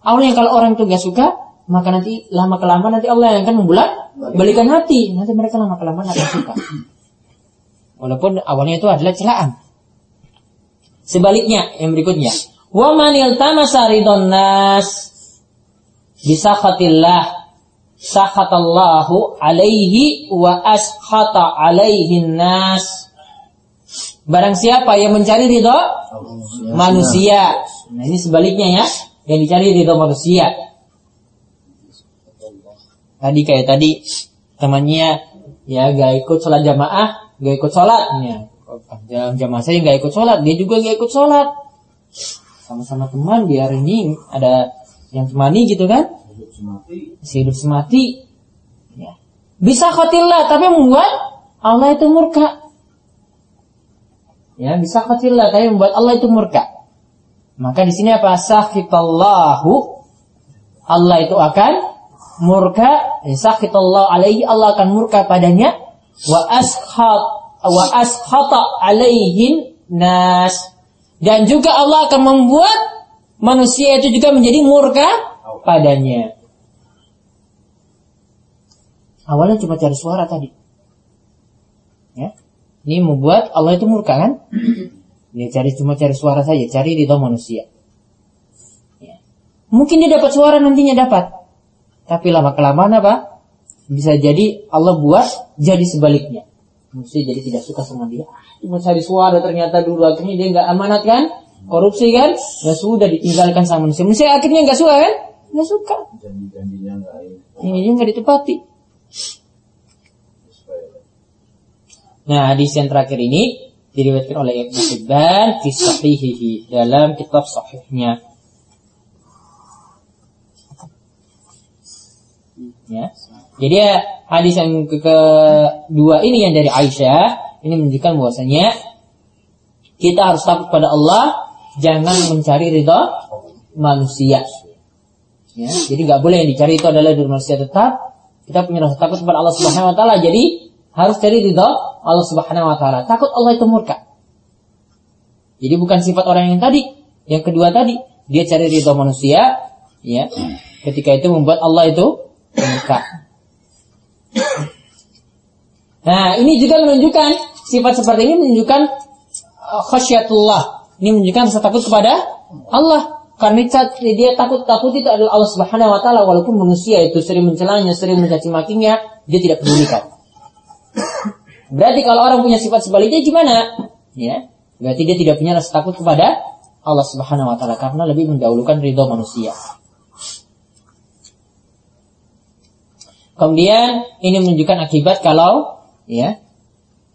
Allah yang kalau orang itu nggak suka, maka nanti lama kelamaan nanti Allah yang akan membolak balikan hati. Nanti mereka lama kelamaan akan suka. Walaupun awalnya itu adalah celaan. Sebaliknya yang berikutnya, wa man iltamasa ridon nas bisakhatillah sakhatallahu alaihi wa ashata alaihi nas. Barang siapa yang mencari ridho manusia. Nah ini sebaliknya ya, yang dicari ridho manusia. Tadi kayak tadi temannya ya gak ikut sholat jamaah, gak ikut sholatnya. Dalam jamaah saya gak ikut sholat, dia juga gak ikut sholat. Sama-sama teman biar ini ada yang temani gitu kan? Hidup semati. Hidup semati. Ya. Bisa khotillah, tapi membuat Allah itu murka. Ya, bisa khotillah, tapi membuat Allah itu murka. Maka di sini apa? Sakhitallahu. Allah itu akan murka. Ya, sakhitallahu alaihi. Allah akan murka padanya. Wa ashat wa ashata alaihin nas. Dan juga Allah akan membuat manusia itu juga menjadi murka padanya. Awalnya cuma cari suara tadi. Ya. Ini membuat Allah itu murka kan? Dia cari cuma cari suara saja, cari ridho manusia. Ya. Mungkin dia dapat suara nantinya dapat. Tapi lama kelamaan apa? Bisa jadi Allah buat jadi sebaliknya. Manusia jadi tidak suka sama dia. Cuma cari suara ternyata dulu akhirnya dia nggak amanat kan? Korupsi kan? Ya sudah ditinggalkan sama manusia. Manusia akhirnya nggak suka kan? Nggak suka. Janji-janjinya nggak ini. Ini nggak ditepati. Nah, hadis yang terakhir ini diriwayatkan oleh Ibnu Hibban fi sahihihi dalam kitab sahihnya. Ya. Jadi ya, hadis yang ke kedua ini yang dari Aisyah ini menunjukkan bahwasanya kita harus takut pada Allah, jangan mencari ridha manusia. Ya, jadi nggak boleh yang dicari itu adalah dari manusia tetap. Kita punya rasa takut kepada Allah Subhanahu Wa Taala. Jadi harus cari ridha Allah Subhanahu Wa Taala. Takut Allah itu murka. Jadi bukan sifat orang yang tadi, yang kedua tadi dia cari ridha manusia, ya. Ketika itu membuat Allah itu murka. Nah, ini juga menunjukkan sifat seperti ini menunjukkan uh, khasyatullah. Ini menunjukkan rasa takut kepada Allah. Karena dia takut takut itu adalah Allah Subhanahu wa taala walaupun manusia itu sering mencelanya, sering mencaci makinya, dia tidak pedulikan. Berarti kalau orang punya sifat sebaliknya gimana? Ya. Berarti dia tidak punya rasa takut kepada Allah Subhanahu wa taala karena lebih mendahulukan ridho manusia. Kemudian ini menunjukkan akibat kalau ya.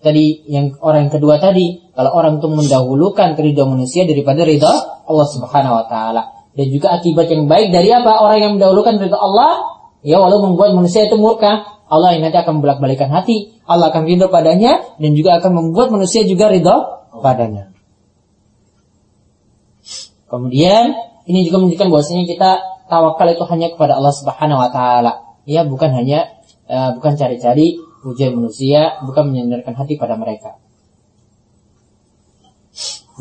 Tadi yang orang yang kedua tadi kalau orang itu mendahulukan ridho manusia daripada ridho Allah Subhanahu wa taala. Dan juga akibat yang baik dari apa? Orang yang mendahulukan ridho Allah ya walau membuat manusia itu murka Allah yang nanti akan membolak-balikan hati. Allah akan ridho padanya dan juga akan membuat manusia juga ridho padanya. Kemudian ini juga menunjukkan bahwasanya kita tawakal itu hanya kepada Allah Subhanahu wa taala. Ya bukan hanya uh, bukan cari-cari pujian manusia, bukan menyandarkan hati pada mereka.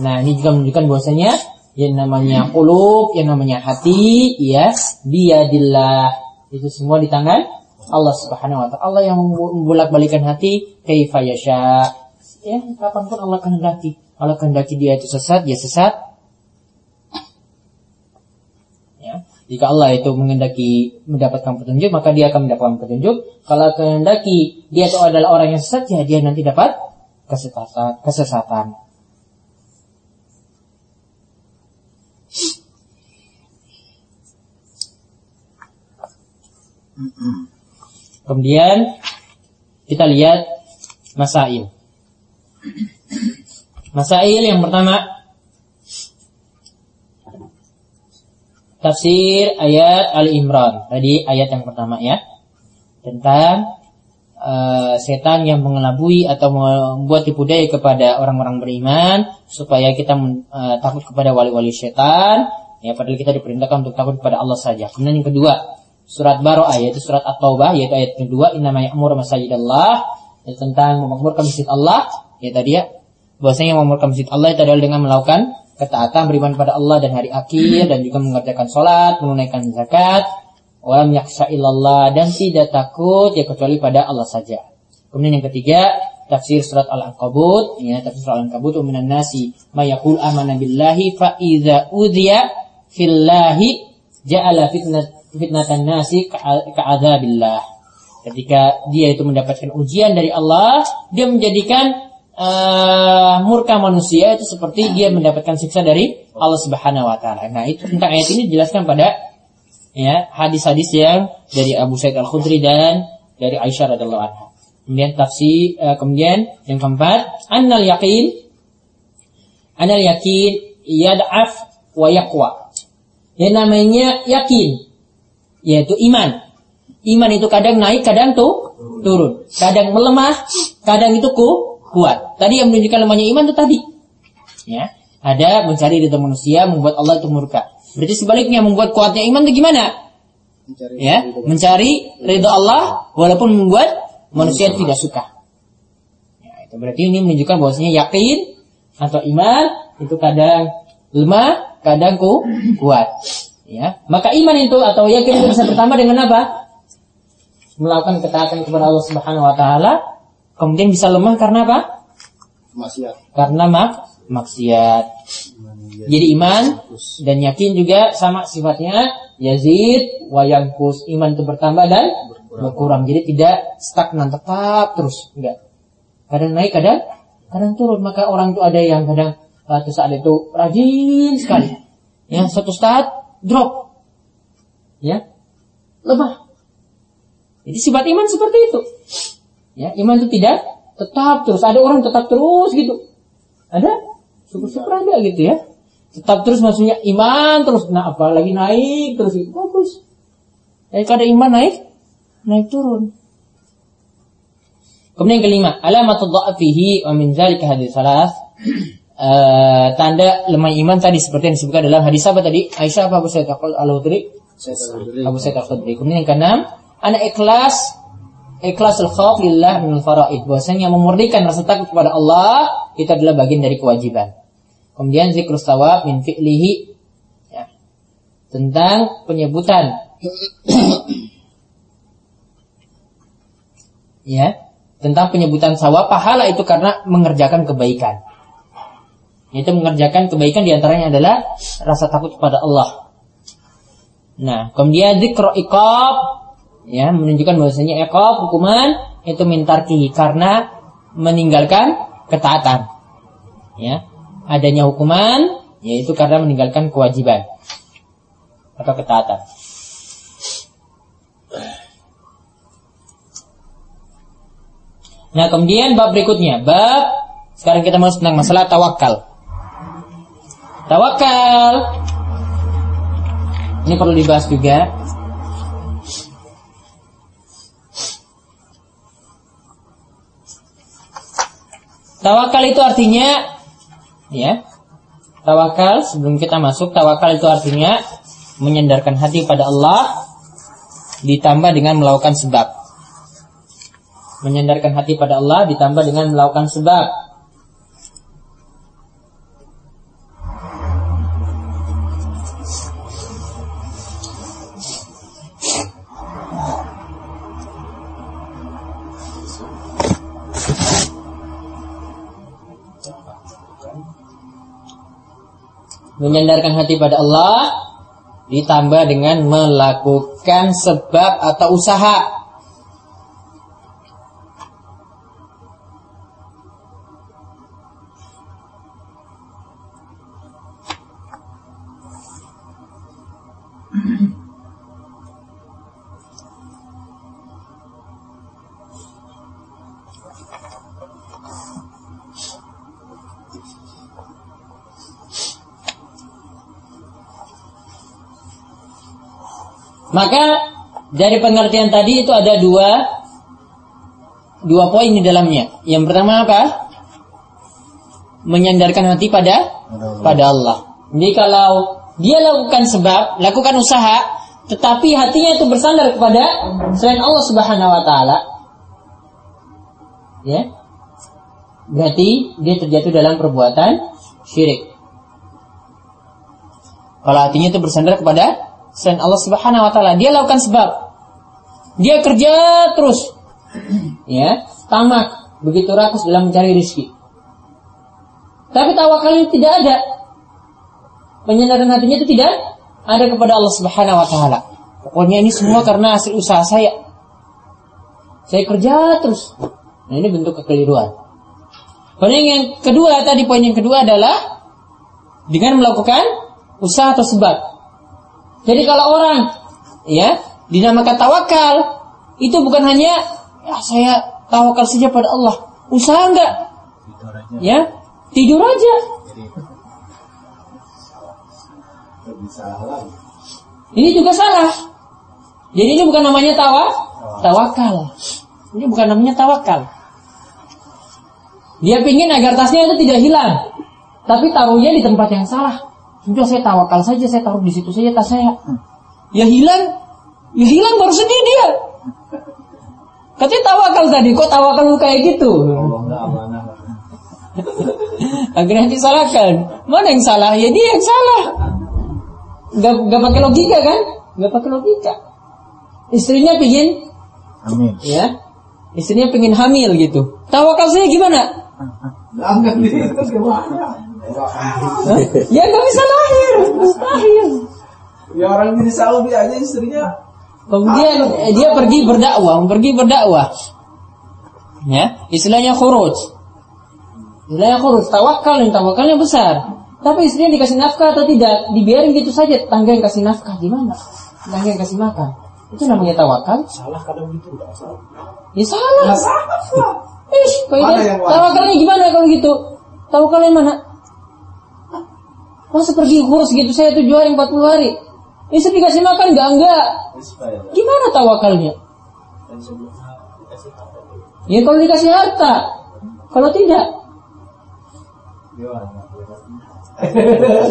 Nah, ini juga menunjukkan bahwasanya yang namanya kulub, yang namanya hati, ya, biadillah. Itu semua di tangan Allah Subhanahu wa taala. Allah yang membolak-balikan hati kaifa yasha. Ya, kapan pun Allah kehendaki. Allah kehendaki dia itu sesat, dia sesat. Ya. Jika Allah itu mengendaki mendapatkan petunjuk, maka dia akan mendapatkan petunjuk. Kalau kehendaki dia itu adalah orang yang sesat, ya dia nanti dapat kesesatan. kesesatan. Kemudian kita lihat masail. Masail yang pertama tafsir ayat Ali Imran. Tadi ayat yang pertama ya. Tentang uh, setan yang mengelabui atau membuat tipu daya kepada orang-orang beriman supaya kita uh, takut kepada wali-wali setan Ya, padahal kita diperintahkan untuk takut kepada Allah saja. Kemudian yang kedua, surat Baro'ah yaitu surat At-Taubah yaitu ayat kedua innama ya'muru masajidallah yaitu tentang memakmurkan masjid Allah ya tadi ya bahwasanya memakmurkan masjid Allah itu adalah dengan melakukan ketaatan beriman pada Allah dan hari akhir dan juga mengerjakan sholat menunaikan zakat walam yaksha illallah dan tidak takut ya kecuali pada Allah saja kemudian yang ketiga tafsir surat Al-Ankabut ya tafsir surat Al-Ankabut wa minan nasi may yaqul amana billahi fa idza udhiya fillahi ja'ala fitnat fitnatan nasi ka'adzabillah. Ketika dia itu mendapatkan ujian dari Allah, dia menjadikan uh, murka manusia itu seperti dia mendapatkan siksa dari Allah Subhanahu wa taala. Nah, itu tentang ayat ini dijelaskan pada ya hadis-hadis yang dari Abu Sa'id Al-Khudri dan dari Aisyah radhiallahu anha. Kemudian tafsir uh, kemudian yang keempat, annal yaqin annal yaqin yad'af wa yaqwa. Yang namanya yakin yaitu iman. Iman itu kadang naik, kadang tuh turun. Kadang melemah, kadang itu ku, kuat. Tadi yang menunjukkan lemahnya iman itu tadi. Ya, ada mencari ridho manusia membuat Allah itu murka. Berarti sebaliknya membuat kuatnya iman itu gimana? Mencari ya, mencari ridho Allah walaupun membuat manusia tidak suka. Ya, itu berarti ini menunjukkan bahwasanya yakin atau iman itu kadang lemah, kadang ku, kuat. Ya, maka iman itu atau yakin itu bisa bertambah dengan apa? Melakukan ketaatan kepada Allah Subhanahu wa taala, kemudian bisa lemah karena apa? Maksiat. Karena mak maksiat. Jadi iman dan yakin juga sama sifatnya yazid wa yankus. Iman itu bertambah dan berkurang. Jadi tidak stagnan tetap terus, enggak. Kadang naik, kadang kadang turun. Maka orang itu ada yang kadang satu saat itu rajin sekali. Yang satu saat drop. Ya. Lemah. Jadi sifat iman seperti itu. Ya, iman itu tidak tetap terus. Ada orang tetap terus gitu. Ada? Syukur-syukur ada gitu ya. Tetap terus maksudnya iman terus. Nah, apalagi naik terus itu bagus. Jadi kalau iman naik, naik turun. Kemudian yang kelima, alamatul dha'fihi wa min zalika hadis salas uh, tanda lemah iman tadi seperti yang disebutkan dalam hadis apa tadi? Aisyah apa Abu Sa'id Al-Khudri? Abu Sa'id Al-Khudri. Kemudian yang keenam, anak ikhlas ikhlas al-khauf lillah min al-faraid. Bahwasanya memurnikan rasa takut kepada Allah itu adalah bagian dari kewajiban. Kemudian zikr sawab min fi'lihi ya. Tentang penyebutan ya, tentang penyebutan sawab pahala itu karena mengerjakan kebaikan. Yaitu mengerjakan kebaikan di antaranya adalah rasa takut kepada Allah. Nah, kemudian zikr iqab ya menunjukkan bahwasanya iqab hukuman itu mintarki karena meninggalkan ketaatan. Ya, adanya hukuman yaitu karena meninggalkan kewajiban atau ketaatan. Nah, kemudian bab berikutnya, bab sekarang kita masuk tentang masalah tawakal. Tawakal. Ini perlu dibahas juga. Tawakal itu artinya ya. Tawakal sebelum kita masuk tawakal itu artinya menyandarkan hati pada Allah ditambah dengan melakukan sebab. Menyandarkan hati pada Allah ditambah dengan melakukan sebab. Menyandarkan hati pada Allah ditambah dengan melakukan sebab atau usaha Maka dari pengertian tadi itu ada dua dua poin di dalamnya. Yang pertama apa? Menyandarkan hati pada pada Allah. Jadi kalau dia lakukan sebab, lakukan usaha, tetapi hatinya itu bersandar kepada selain Allah Subhanahu wa taala. Ya. Berarti dia terjatuh dalam perbuatan syirik. Kalau hatinya itu bersandar kepada selain Allah Subhanahu wa taala, dia lakukan sebab. Dia kerja terus. Ya, tamak, begitu rakus dalam mencari rezeki. Tapi tawakalnya tidak ada. Penyandaran hatinya itu tidak ada kepada Allah Subhanahu wa taala. Pokoknya ini semua karena hasil usaha saya. Saya kerja terus. Nah, ini bentuk kekeliruan. Kemudian yang kedua tadi poin yang kedua adalah dengan melakukan usaha atau sebab. Jadi kalau orang ya dinamakan tawakal itu bukan hanya ya saya tawakal saja pada Allah. Usaha enggak? Ya, tidur aja. Ini juga salah. Jadi ini bukan namanya tawa, tawakal. Ini bukan namanya tawakal. Dia pingin agar tasnya itu tidak hilang. Tapi taruhnya di tempat yang salah. Sudah saya tawakal saja, saya taruh di situ saja tas saya. Ya hilang, ya hilang baru sedih dia. Katanya tawakal tadi, kok tawakal lu kayak gitu? Akhirnya disalahkan. Mana yang salah? Ya dia yang salah. Gak, gak pakai logika kan? Gak pakai logika. Istrinya pingin, Amin. ya, istrinya pingin hamil gitu. Tawakal saya gimana? Hah? Ya nggak bisa lahir, mustahil. Ya orang di Saudi aja istrinya Kemudian eh, dia pergi berdakwah, pergi berdakwah. Ya, istilahnya khuruj. Istilahnya khuruj, tawakal yang tawakalnya besar. Tapi istrinya dikasih nafkah atau tidak? Dibiarin gitu saja, tangga yang kasih nafkah gimana? Tangga yang kasih makan. Itu namanya tawakal. salah kadang gitu enggak salah. Ya salah. Nggak salah. Ish, wajib? tawakalnya gimana kalau gitu? Tawakalnya mana? Masa pergi kurus gitu saya tujuh hari, empat puluh hari. Istri dikasih makan enggak enggak. Gimana tawakalnya? Ya kalau dikasih harta. Kalau tidak,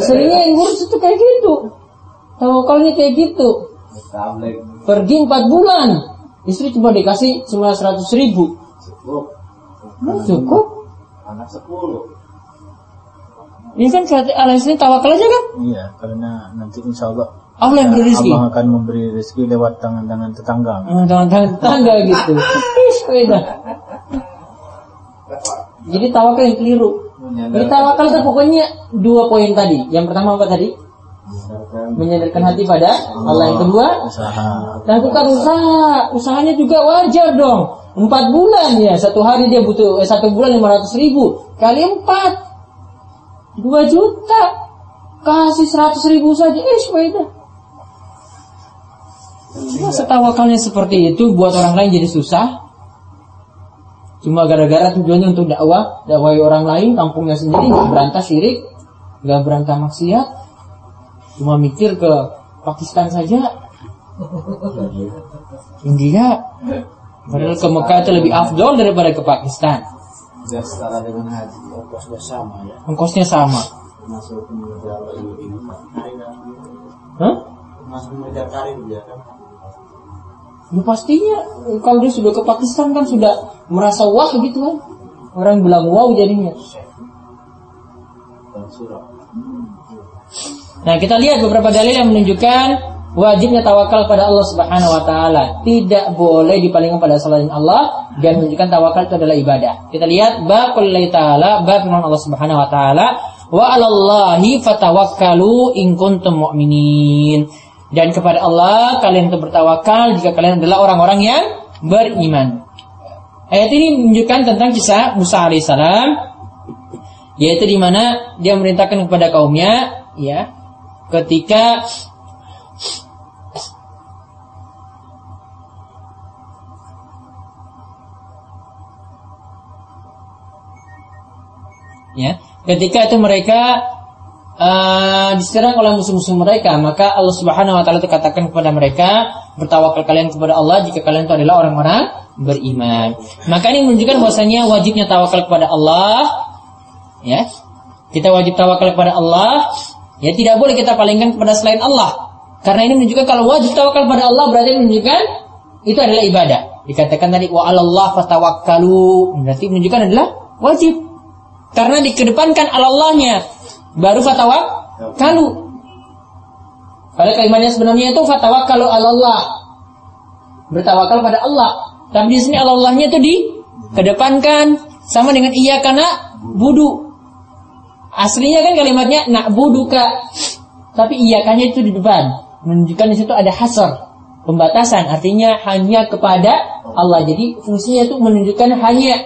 seringnya yang ngurus itu kayak gitu. Tawakalnya kayak gitu. Pergi empat bulan. Istri cuma dikasih cuma seratus ribu. cukup. Nah, cukup. Anak sepuluh. Ini kan kata Allah ini tawakal aja kan? Iya, karena nanti insya Allah Allah yang beri rezeki. Abang akan memberi rezeki lewat tangan-tangan tetangga. Ah, Tangan-tangan tangga gitu. Beda. Jadi tawakal yang keliru. Jadi tawakal itu pokoknya dua poin tadi. Yang pertama apa tadi? Menyandarkan hati pada Allah. Yang kedua, Usaha. lakukan usaha. Usahanya juga wajar dong. Empat bulan ya, satu hari dia butuh eh, satu bulan lima ratus ribu kali empat, dua juta. Kasih seratus ribu saja, eh beda. Masa tawakalnya seperti itu buat orang lain jadi susah? Cuma gara-gara tujuannya untuk dakwah, dakwah orang lain, kampungnya sendiri nggak berantas syirik, nggak berantas maksiat, cuma mikir ke Pakistan saja, India, padahal ke Mekah itu lebih afdol daripada ke Pakistan. Biar setara dengan haji, ongkosnya sama ya. Ongkosnya sama. Masuk mengejar ini. Hah? Masuk mengejar karir dia kan. Ya pastinya kalau dia sudah ke Pakistan kan sudah merasa wah gitu kan. Orang bilang wow jadinya. Nah, kita lihat beberapa dalil yang menunjukkan wajibnya tawakal pada Allah Subhanahu wa taala. Tidak boleh dipalingkan pada selain Allah dan menunjukkan tawakal itu adalah ibadah. Kita lihat bab taala, bab Allah Subhanahu wa taala, wa 'alallahi fatawakkalu in kuntum mu'minin. Dan kepada Allah kalian itu bertawakal jika kalian adalah orang-orang yang beriman. Ayat ini menunjukkan tentang kisah Musa alaihissalam yaitu di mana dia memerintahkan kepada kaumnya ya ketika ya ketika itu mereka uh, diserang oleh musuh-musuh mereka maka Allah Subhanahu wa taala itu katakan kepada mereka bertawakal kalian kepada Allah jika kalian itu adalah orang-orang beriman maka ini menunjukkan bahwasanya wajibnya tawakal kepada Allah ya kita wajib tawakal kepada Allah Ya tidak boleh kita palingkan kepada selain Allah. Karena ini menunjukkan kalau wajib tawakal pada Allah berarti menunjukkan itu adalah ibadah. Dikatakan tadi wa 'alallah fatawakkalu berarti menunjukkan adalah wajib. Karena dikedepankan Allahnya baru fatawakkalu. Pada kalimatnya sebenarnya itu fatawakkalu 'alallah. Bertawakal pada Allah. Tapi di sini Allahnya itu dikedepankan sama dengan iya karena budu. Aslinya kan kalimatnya nak buduka. Tapi iya kannya itu di depan. Menunjukkan di situ ada hasar. Pembatasan artinya hanya kepada Allah. Jadi fungsinya itu menunjukkan hanya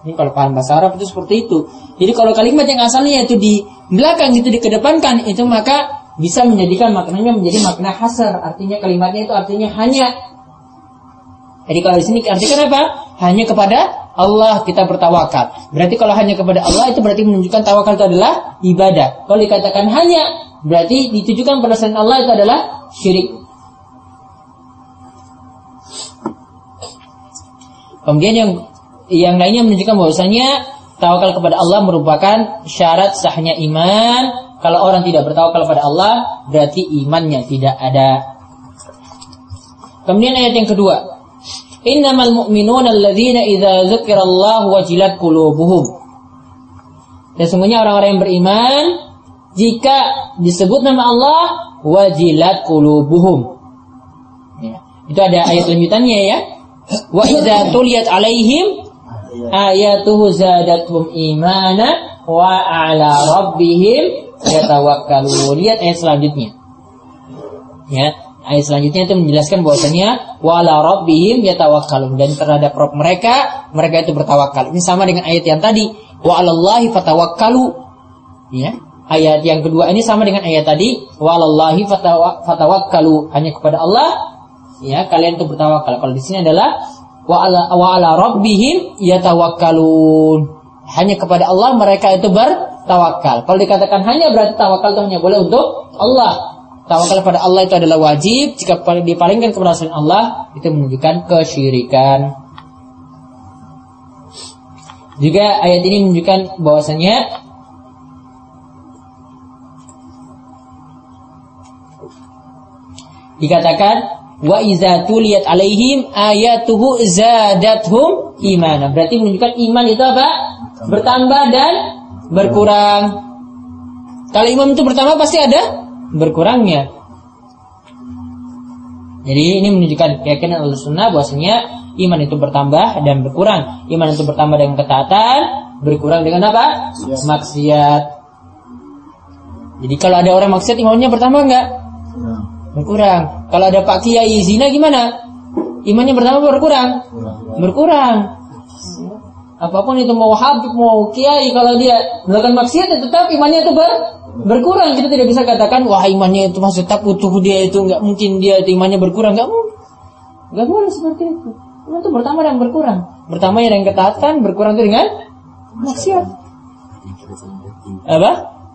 ini kalau paham bahasa Arab itu seperti itu. Jadi kalau kalimat yang asalnya itu di belakang itu dikedepankan itu maka bisa menjadikan maknanya menjadi makna hasar. Artinya kalimatnya itu artinya hanya. Jadi kalau di sini artikan apa? Hanya kepada Allah kita bertawakal. Berarti kalau hanya kepada Allah itu berarti menunjukkan tawakal itu adalah ibadah. Kalau dikatakan hanya berarti ditujukan pada selain Allah itu adalah syirik. Kemudian yang yang lainnya menunjukkan bahwasanya tawakal kepada Allah merupakan syarat sahnya iman. Kalau orang tidak bertawakal kepada Allah, berarti imannya tidak ada. Kemudian ayat yang kedua, Innamal mu'minuna alladzina idza dzukirallahu wajilat qulubuhum. Sesungguhnya orang-orang yang beriman jika disebut nama Allah wajilat qulubuhum. Ya. Itu ada ayat lanjutannya ya. Wa idza tuliyat alaihim ayatuhu zadatuhum imana wa ala rabbihim yatawakkalun. Lihat ayat selanjutnya. Ya, ayat selanjutnya itu menjelaskan bahwasanya wala rabbihim yatawakkalun dan terhadap Rabb mereka mereka itu bertawakal. Ini sama dengan ayat yang tadi wa 'alallahi fatawakkalu. Ya. Ayat yang kedua ini sama dengan ayat tadi wa 'alallahi fatawakkalu. Hanya kepada Allah ya kalian itu bertawakal. Kalau di sini adalah wa 'ala wa 'ala rabbihim yatawakkalun. Hanya kepada Allah mereka itu bertawakal. Kalau dikatakan hanya berarti tawakal itu hanya boleh untuk Allah. Tawakal kepada Allah itu adalah wajib. Jika dipalingkan kepada selain Allah, itu menunjukkan kesyirikan. Juga ayat ini menunjukkan bahwasanya dikatakan wa iza tuliyat alaihim ayatuhu zadathum imana. Berarti menunjukkan iman itu apa? Bertambah dan berkurang. Kalau iman itu bertambah pasti ada berkurangnya. Jadi ini menunjukkan keyakinan Allah Sunnah bahwasanya iman itu bertambah dan berkurang. Iman itu bertambah dengan ketaatan, berkurang dengan apa? Maksiat. Jadi kalau ada orang maksiat imannya bertambah enggak? Berkurang. Kalau ada Pak Kiai zina gimana? Imannya bertambah berkurang? Berkurang. Apa pun itu mau habib mau kiai kalau dia melakukan maksiat ya tetap imannya itu ber berkurang kita tidak bisa katakan wah imannya itu masih tetap utuh dia itu nggak mungkin dia itu imannya berkurang nggak nggak boleh seperti itu iman itu bertambah dan berkurang bertambah yang ketaatan berkurang itu dengan maksiat apa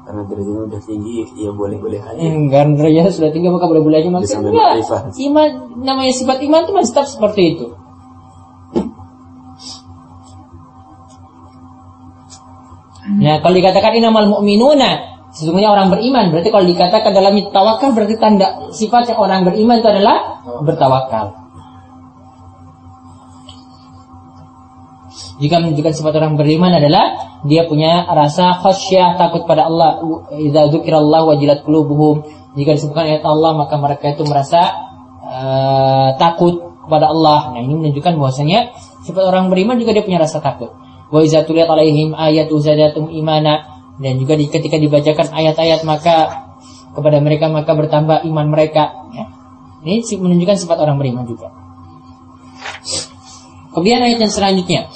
karena derajatnya udah tinggi ya boleh boleh aja enggak derajatnya sudah tinggi maka boleh boleh aja enggak? Iman namanya sifat iman itu masih tetap seperti itu. Nah, kalau dikatakan inamal mu'minuna, sesungguhnya orang beriman. Berarti kalau dikatakan dalam tawakal berarti tanda sifat yang orang beriman itu adalah bertawakal. Jika menunjukkan sifat orang beriman adalah dia punya rasa khasyah takut pada Allah. Idza dzukirallahu wajilat qulubuhum. Jika disebutkan ayat Allah maka mereka itu merasa uh, takut kepada Allah. Nah, ini menunjukkan bahwasanya sifat orang beriman juga dia punya rasa takut. Wa iza tuliyat alaihim ayatu zadatum imana dan juga ketika dibacakan ayat-ayat maka kepada mereka maka bertambah iman mereka ya. Ini menunjukkan sifat orang beriman juga. Kemudian ayat yang selanjutnya.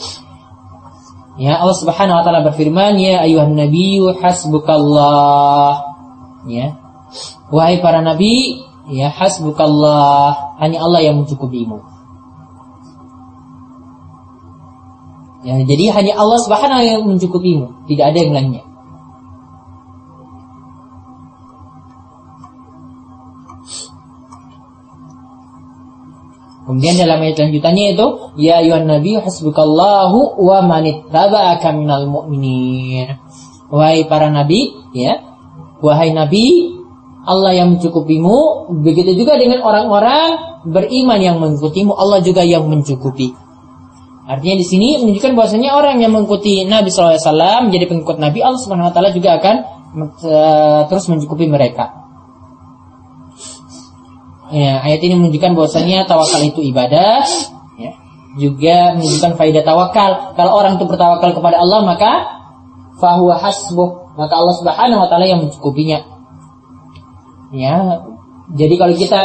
Ya Allah Subhanahu wa taala berfirman, "Ya ayuhan nabiyyu hasbukallah." Ya. Wahai para nabi, ya hasbukallah, hanya Allah yang mencukupimu. Ya, jadi hanya Allah Subhanahu yang mencukupimu, tidak ada yang lainnya. Kemudian dalam ayat lanjutannya itu, ya ayuhan nabi hasbukallahu wa manittaba'aka minal mu'minin. Wahai para nabi, ya, wahai Nabi, Allah yang mencukupimu, begitu juga dengan orang-orang beriman yang mengikutimu, Allah juga yang mencukupi. Artinya di sini menunjukkan bahwasanya orang yang mengikuti Nabi SAW menjadi pengikut Nabi Allah Subhanahu Wa Taala juga akan eh, terus mencukupi mereka. Ya, ayat ini menunjukkan bahwasanya tawakal itu ibadah, ya. juga menunjukkan faidah tawakal. Kalau orang itu bertawakal kepada Allah maka fahuwa hasbuh, maka Allah Subhanahu wa taala yang mencukupinya. Ya. Jadi kalau kita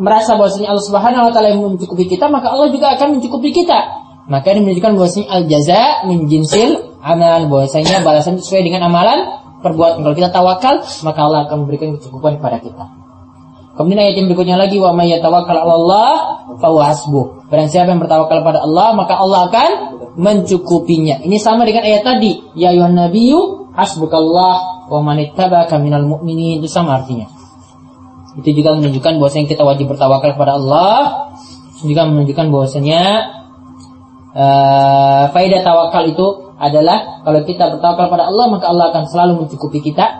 merasa bahwasanya Allah Subhanahu wa taala yang mencukupi kita, maka Allah juga akan mencukupi kita. Maka ini menunjukkan bahwasanya al jaza min jinsil amal, bahwasanya balasan sesuai dengan amalan perbuatan. Kalau kita tawakal, maka Allah akan memberikan kecukupan kepada kita. Kemudian ayat yang berikutnya lagi wa may yatawakkal 'ala Allah fa hasbuh. Barang siapa yang bertawakal pada Allah, maka Allah akan mencukupinya. Ini sama dengan ayat tadi, ya ayuhan nabiyyu hasbukallah wa man ittaba'aka minal mu'minin. Itu sama artinya. Itu juga menunjukkan bahwasanya kita wajib bertawakal kepada Allah. Juga menunjukkan bahwasanya uh, faedah tawakal itu adalah kalau kita bertawakal pada Allah maka Allah akan selalu mencukupi kita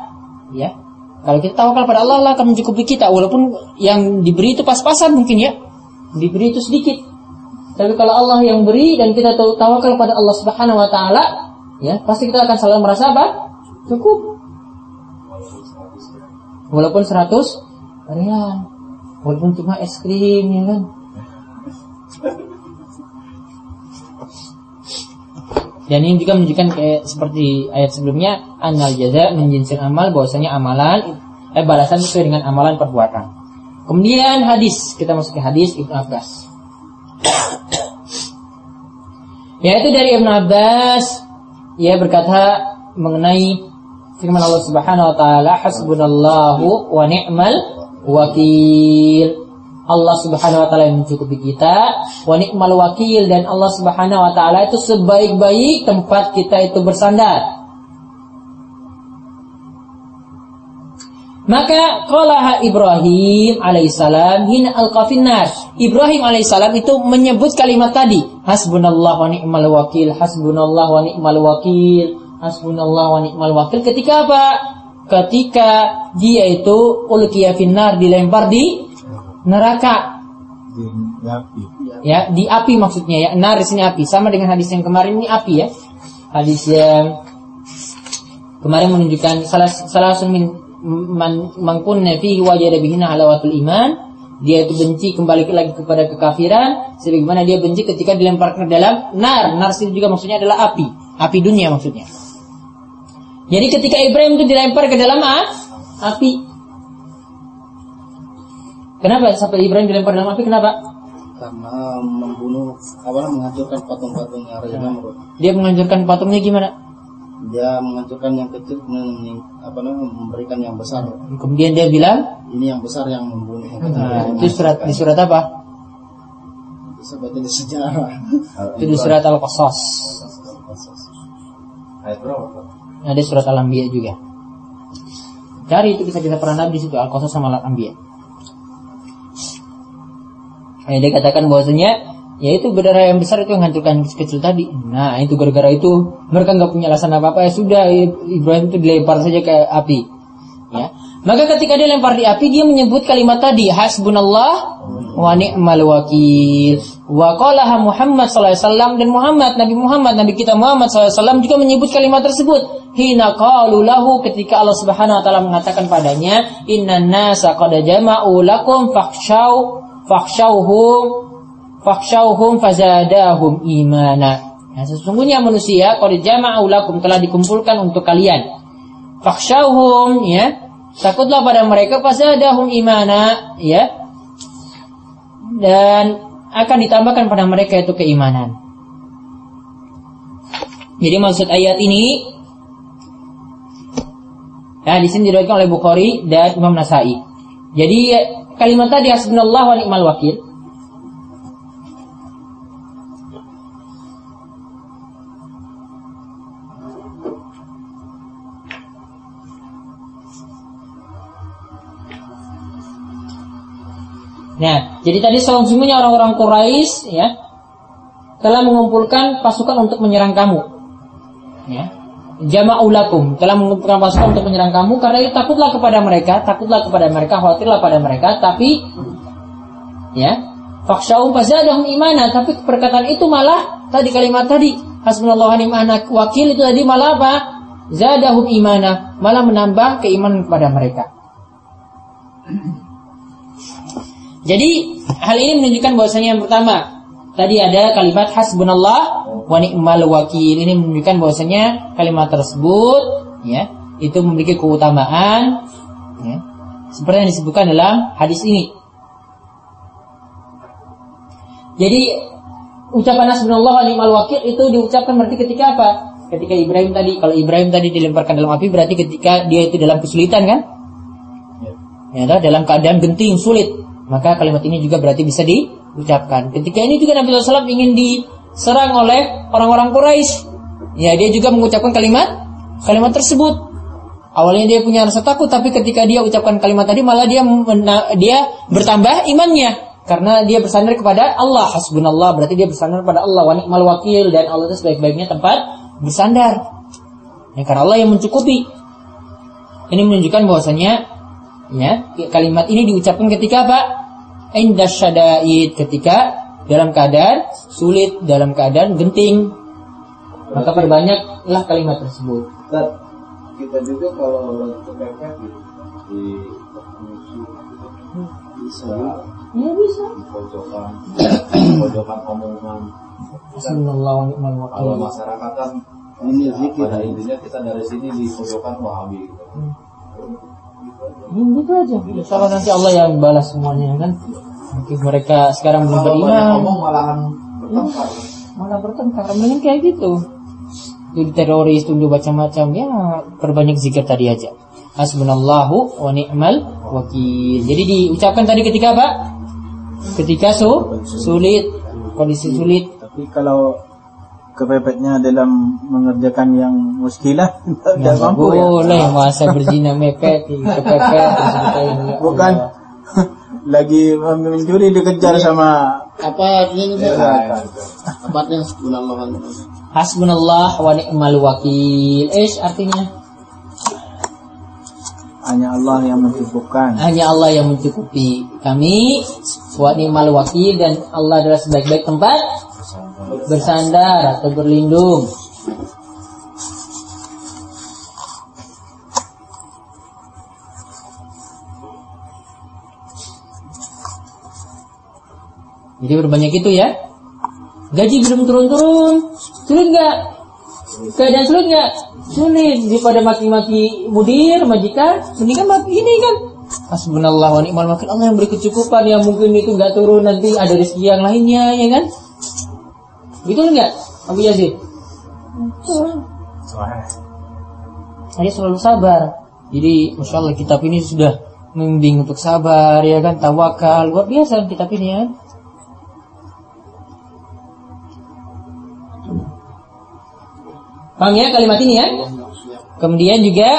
ya kalau kita tawakal pada Allah, Allah akan mencukupi kita walaupun yang diberi itu pas-pasan mungkin ya. Diberi itu sedikit. Tapi kalau Allah yang beri dan kita tawakal pada Allah Subhanahu wa taala, ya, pasti kita akan selalu merasa apa? Cukup. Walaupun 100 rial. Walaupun cuma es krim ya kan. Dan ini juga menunjukkan kayak seperti ayat sebelumnya, anal jaza menjinsil amal bahwasanya amalan eh balasan sesuai dengan amalan perbuatan. Kemudian hadis, kita masuk ke hadis Ibnu Abbas. Yaitu dari Ibnu Abbas ia berkata mengenai firman Allah Subhanahu wa taala hasbunallahu wa ni'mal wakil. Allah Subhanahu wa taala yang mencukupi kita, wa ni'mal wakil dan Allah Subhanahu wa taala itu sebaik-baik tempat kita itu bersandar. Maka qalaha Ibrahim alaihissalam hina alqafin nar. Ibrahim alaihissalam itu menyebut kalimat tadi, hasbunallah wa ni'mal wakil, hasbunallah wa ni'mal wakil, hasbunallah wa ni'mal wakil ketika apa? Ketika dia itu ulqiya finnar dilempar di neraka. Di, api. Ya, di api maksudnya ya. Nar di sini api. Sama dengan hadis yang kemarin ini api ya. Hadis yang kemarin menunjukkan salah salah min man mangkunna fihi wajada bihina halawatul iman. Dia itu benci kembali lagi kepada kekafiran sebagaimana dia benci ketika dilempar ke dalam nar. Nar itu juga maksudnya adalah api, api dunia maksudnya. Jadi ketika Ibrahim itu dilempar ke dalam api, Kenapa sampai Ibrahim dilempar dalam api? Kenapa? Karena membunuh, apa menghancurkan patung-patungnya Raja Namrud. Dia menghancurkan patungnya gimana? Dia menghancurkan yang kecil, kemudian apa namanya memberikan yang besar. Kemudian dia bilang, Ini yang besar yang membunuh. Yang kecil. nah, itu surat di surat apa? Bisa baca di sejarah. Itu di surat Al-Qasas. Ayat berapa? Ada surat Al-Anbiya juga. Cari itu bisa kita pernah di situ Al-Qasas sama Al-Anbiya. Nah, dia katakan bahwasanya yaitu berdarah yang besar itu yang hancurkan kecil tadi. Nah, itu gara-gara itu mereka nggak punya alasan apa-apa ya sudah Ibrahim itu dilempar saja ke api. Ya. Maka ketika dia lempar di api dia menyebut kalimat tadi hasbunallah wa ni'mal wakil. Wa qalaha Muhammad sallallahu alaihi wasallam dan Muhammad Nabi Muhammad Nabi kita Muhammad sallallahu alaihi wasallam juga menyebut kalimat tersebut. Hina qalu lahu ketika Allah Subhanahu wa taala mengatakan padanya innan nasa qad jama'u lakum fakhshaw fakhshawhum fakhshawhum fazadahum imana. Nah, sesungguhnya manusia qad jama'u lakum telah dikumpulkan untuk kalian. Fakhshawhum ya, takutlah pada mereka fazadahum imana ya. Dan akan ditambahkan pada mereka itu keimanan. Jadi maksud ayat ini Nah, di sini diriwayatkan oleh Bukhari dan Imam Nasai. Jadi kalimat tadi hasbunallah wa ni'mal wakil Nah, jadi tadi sesungguhnya orang-orang Quraisy ya telah mengumpulkan pasukan untuk menyerang kamu. Ya. Jama'ulakum telah mengumpulkan pasukan untuk menyerang kamu. Karena itu takutlah kepada mereka, takutlah kepada mereka, khawatirlah pada mereka, tapi ya, fakhsyau fazadahum imana, tapi perkataan itu malah tadi kalimat tadi hasbunallahu ni'mal wakil itu tadi malah apa? Zadahum imana, malah menambah keimanan kepada mereka. Jadi hal ini menunjukkan bahwasanya yang pertama tadi ada kalimat hasbunallah wa ni'mal wakil. Ini menunjukkan bahwasanya kalimat tersebut ya itu memiliki keutamaan ya, seperti yang disebutkan dalam hadis ini. Jadi ucapan hasbunallah wa ni'mal wakil itu diucapkan berarti ketika apa? Ketika Ibrahim tadi, kalau Ibrahim tadi dilemparkan dalam api berarti ketika dia itu dalam kesulitan kan? Ya, dalam keadaan genting, sulit. Maka kalimat ini juga berarti bisa diucapkan. Ketika ini juga Nabi SAW ingin diserang oleh orang-orang Quraisy. Ya, dia juga mengucapkan kalimat kalimat tersebut. Awalnya dia punya rasa takut, tapi ketika dia ucapkan kalimat tadi malah dia dia bertambah imannya karena dia bersandar kepada Allah. Hasbunallah berarti dia bersandar pada Allah. Wa ni'mal wakil dan Allah itu sebaik-baiknya tempat bersandar. Ya, karena Allah yang mencukupi. Ini menunjukkan bahwasanya ya kalimat ini diucapkan ketika apa? Indah syada'id ketika dalam keadaan sulit, dalam keadaan genting. Maka perbanyaklah kalimat tersebut. Kita juga kalau kepepet gitu di musuh bisa Ya bisa. di pojokan di pojokan omongan kalau masyarakat kan Ini ya, zikir. pada intinya kita dari sini di pojokan wahabi gitu. Gitu aja. Insya Allah nanti Allah yang balas semuanya kan. Mungkin mereka sekarang belum Kalau banyak beriman. ngomong malahan bertengkar. malah bertengkar. Mendingan kayak gitu. Itu teroris itu macam-macam ya perbanyak zikir tadi aja. Hasbunallahu wa ni'mal wakil. Jadi diucapkan tadi ketika apa? Ketika su sulit. Kondisi sulit. Tapi kalau kepepetnya dalam mengerjakan yang muskilah tidak mampu ya. boleh masa berzina mepet kepepet ya Bukan lagi mencuri dikejar sama Apa artinya ini? Ya, Pak? ya, gitu. Apa artinya subhanallah hasbunallah wa ni'mal wakil eh artinya hanya Allah yang mencukupkan. hanya Allah yang mencukupi kami wa ni'mal wakil dan Allah adalah sebaik-baik tempat bersandar atau berlindung. Jadi berbanyak itu ya. Gaji belum turun-turun. Sulit nggak? Keadaan sulit nggak? Sulit. Daripada maki-maki mudir majikan mendingan maki ini kan. Hasbunallah wa ni'mal wakil. Allah yang beri kecukupan. Yang mungkin itu nggak turun nanti ada rezeki yang lainnya ya kan betul nggak Abu Yazid? Saya selalu sabar. Jadi masya Allah kitab ini sudah membimbing untuk sabar ya kan? Tawakal. Luar biasa kitab ini ya kan? Paham ya kalimat ini ya? Kemudian juga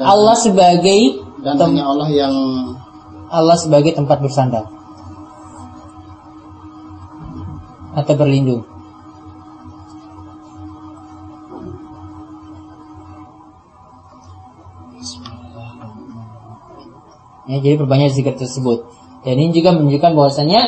Allah sebagai Dan hanya Allah yang Allah sebagai tempat bersandar atau berlindung. Ya, jadi perbanyak zikir tersebut. Dan ini juga menunjukkan bahwasanya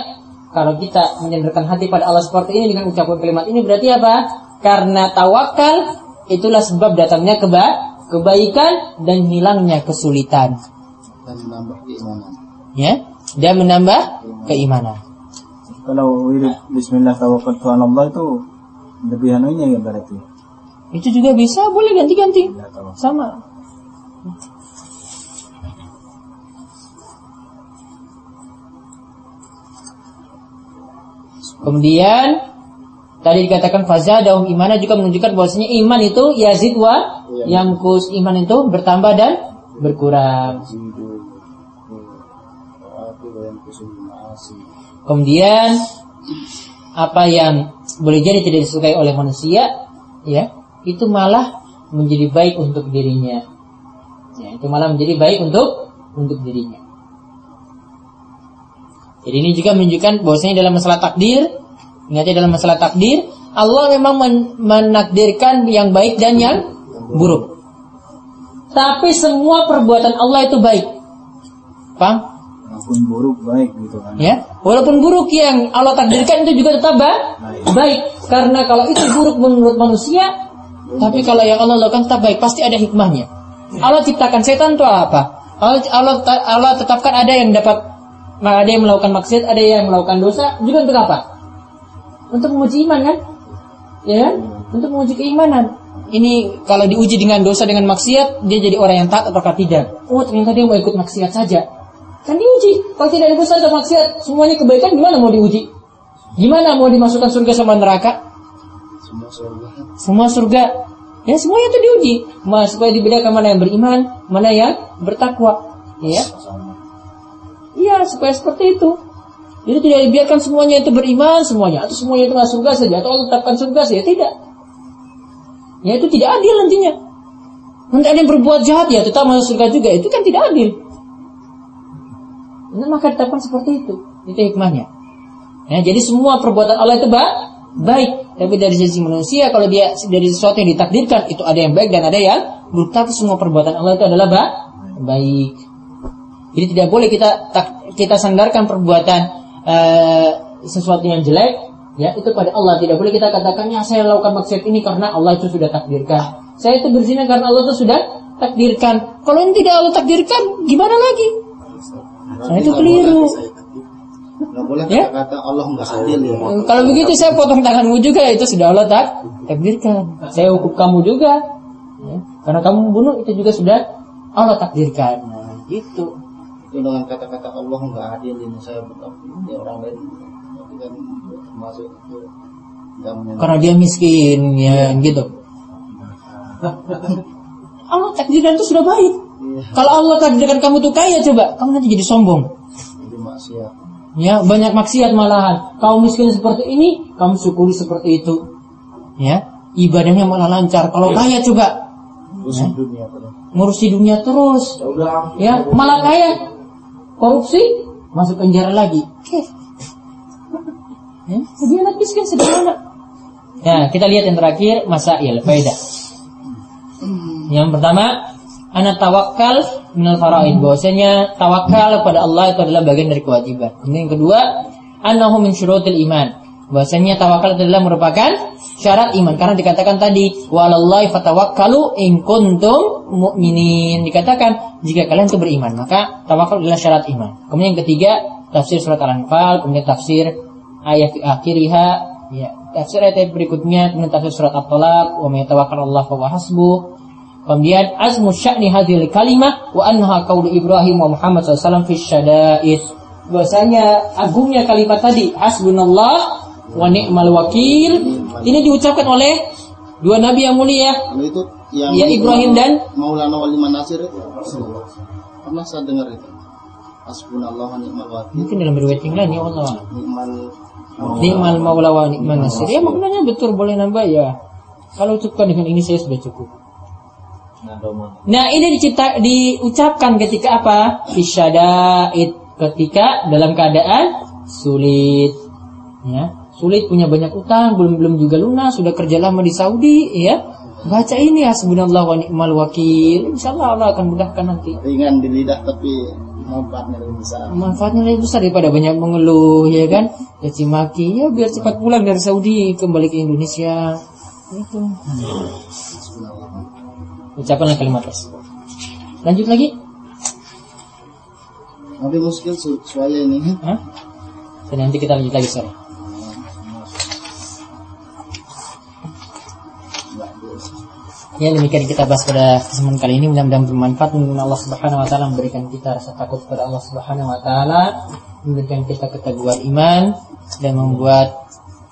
kalau kita menyandarkan hati pada Allah seperti ini dengan ucapan kalimat ini berarti apa? Karena tawakal itulah sebab datangnya keba kebaikan dan hilangnya kesulitan. dan menambah keimanan. Ya, dan menambah keimanan. Kalau wirid Bismillah tawakkaltu ala Allah itu lebih anunya ya berarti. Itu juga bisa, boleh ganti-ganti. Tahu. Sama. Kemudian tadi dikatakan faza daum imana juga menunjukkan bahwasanya iman itu yazid wa yamkus iman itu bertambah dan berkurang. Kemudian apa yang boleh jadi tidak disukai oleh manusia, ya itu malah menjadi baik untuk dirinya. Ya, itu malah menjadi baik untuk untuk dirinya. Jadi ini juga menunjukkan bahwasanya dalam masalah takdir, ingatnya dalam masalah takdir Allah memang men- menakdirkan yang baik dan yang buruk. Tapi semua perbuatan Allah itu baik. Paham? Walaupun buruk baik gitu kan. Ya, walaupun buruk yang Allah takdirkan itu juga tetap ba- baik. Karena kalau itu buruk menurut manusia, tapi kalau yang Allah lakukan tetap baik, pasti ada hikmahnya. Allah ciptakan setan itu apa? Allah, Allah, Allah tetapkan ada yang dapat, ada yang melakukan maksiat, ada yang melakukan dosa, juga untuk apa? Untuk menguji iman kan? Ya kan? Untuk menguji keimanan. Ini kalau diuji dengan dosa dengan maksiat, dia jadi orang yang taat atau tidak. Oh ternyata dia mau ikut maksiat saja. Kan diuji. Kalau tidak ada dosa atau maksiat, semuanya kebaikan gimana mau diuji? Gimana mau dimasukkan surga sama neraka? Semua surga. Semua surga. Ya semuanya itu diuji. Mas, supaya dibedakan mana yang beriman, mana yang bertakwa. Ya. Iya, supaya seperti itu. Jadi tidak dibiarkan semuanya itu beriman semuanya atau semuanya itu masuk surga saja atau Allah tetapkan surga saja tidak. Ya itu tidak adil nantinya. Nanti ada yang berbuat jahat ya tetap masuk surga juga itu kan tidak adil. Maka ditetapkan seperti itu. Itu hikmahnya. Ya, jadi semua perbuatan Allah itu ba- baik, tapi dari sisi manusia kalau dia dari sesuatu yang ditakdirkan itu ada yang baik dan ada yang buruk. Tapi semua perbuatan Allah itu adalah ba- baik. Jadi tidak boleh kita kita sandarkan perbuatan eh, sesuatu yang jelek ya itu pada Allah. Tidak boleh kita katakan ya saya lakukan maksiat ini karena Allah itu sudah takdirkan. Saya itu berzina karena Allah itu sudah takdirkan. Kalau ini tidak Allah takdirkan, gimana lagi? Nah, itu keliru. Nggak boleh Ya? kata-kata Allah nggak adil ya. Kalau begitu saya potong tanganmu juga itu sudah Allah tak takdirkan. Saya hukum kamu juga. Ya. Karena kamu membunuh itu juga sudah Allah takdirkan. Nah, gitu. Itu dengan kata-kata Allah nggak adil ini saya tetap ini orang lain kan termasuk itu. Karena dia miskin ya gitu. Allah takdirkan itu sudah baik. Kalau Allah takdirkan kamu tuh kaya coba, kamu nanti jadi sombong. jadi maksiat. Ya, banyak maksiat malahan. Kamu miskin seperti ini, kamu syukuri seperti itu. Ya, ibadahnya malah lancar. Kalau kaya coba, Urusan dunia terus. ngurusi dunia terus. Ya, malah kaya. Korupsi, masuk penjara lagi. Oke. Ya, jadi anak miskin sederhana. Ya, kita lihat yang terakhir, masail, faedah. Yang pertama, anak tawakal minal faraid. Bahwasanya tawakal pada Allah itu adalah bagian dari kewajiban. Kemudian yang kedua, annahu min syurutil iman. Bahwasanya tawakal itu adalah merupakan syarat iman karena dikatakan tadi walallahi fatawakkalu in kuntum mu'minin. Dikatakan jika kalian itu beriman, maka tawakal adalah syarat iman. Kemudian yang ketiga, tafsir surat Al-Anfal, kemudian tafsir ayat akhiriha, ya, tafsir ayat berikutnya, kemudian tafsir surat At-Talaq, wa may tawakkal fa hasbuh. Kemudian azmu sya'ni hadhil kalimah wa annaha qaulu Ibrahim wa Muhammad SAW fi syada'id. Bahwasanya agungnya kalimat tadi hasbunallah wa ni'mal wakil. Ini diucapkan oleh dua nabi yang mulia itu yang Ya, Ibrahim dan- Maulana Waliman Nasir itu pernah saya dengar itu. Hasbunallah wa ni'mal wakil. mungkin dalam riwayat yang lain ya Allah. Ni'mal ni'mal maula wa ni'mal nasir. Ya maknanya betul boleh nambah ya. Kalau cukupkan dengan ini saya sudah cukup Nah ini dicipta, diucapkan ketika apa? Isyada'id ketika dalam keadaan sulit, ya sulit punya banyak utang belum belum juga lunas sudah kerja lama di Saudi, ya baca ini ya subhanallah wa ni'mal wakil, insya Allah Allah akan mudahkan nanti. ringan di lidah tapi manfaatnya lebih besar. Manfaatnya lebih besar daripada banyak mengeluh, ya kan? Caci maki, ya biar cepat pulang dari Saudi kembali ke Indonesia. Itu. Ucapkanlah kalimat tersebut. Lanjut lagi. Tapi muskil suaya ini. Hah? Dan nanti kita lanjut lagi sore. Ya demikian kita bahas pada kesempatan kali ini mudah-mudahan bermanfaat mudah Allah Subhanahu wa taala memberikan kita rasa takut kepada Allah Subhanahu wa taala, memberikan kita keteguhan iman dan membuat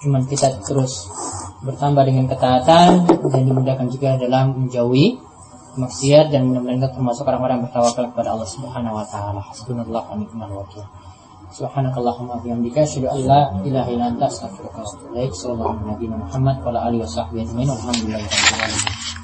iman kita terus bertambah dengan ketaatan dan dimudahkan juga dalam menjauhi maksiat dan mudah-mudahan termasuk orang-orang yang bertawakal kepada Allah Subhanahu wa taala. Hasbunallahu wa ni'mal wakil. Subhanakallahumma wa bihamdika asyhadu an la ilaha illa anta astaghfiruka wa atubu ilaik. Sallallahu alaihi wa sallam Muhammad wa ala alihi wa sahbihi ajmain. Alhamdulillahirabbil alamin.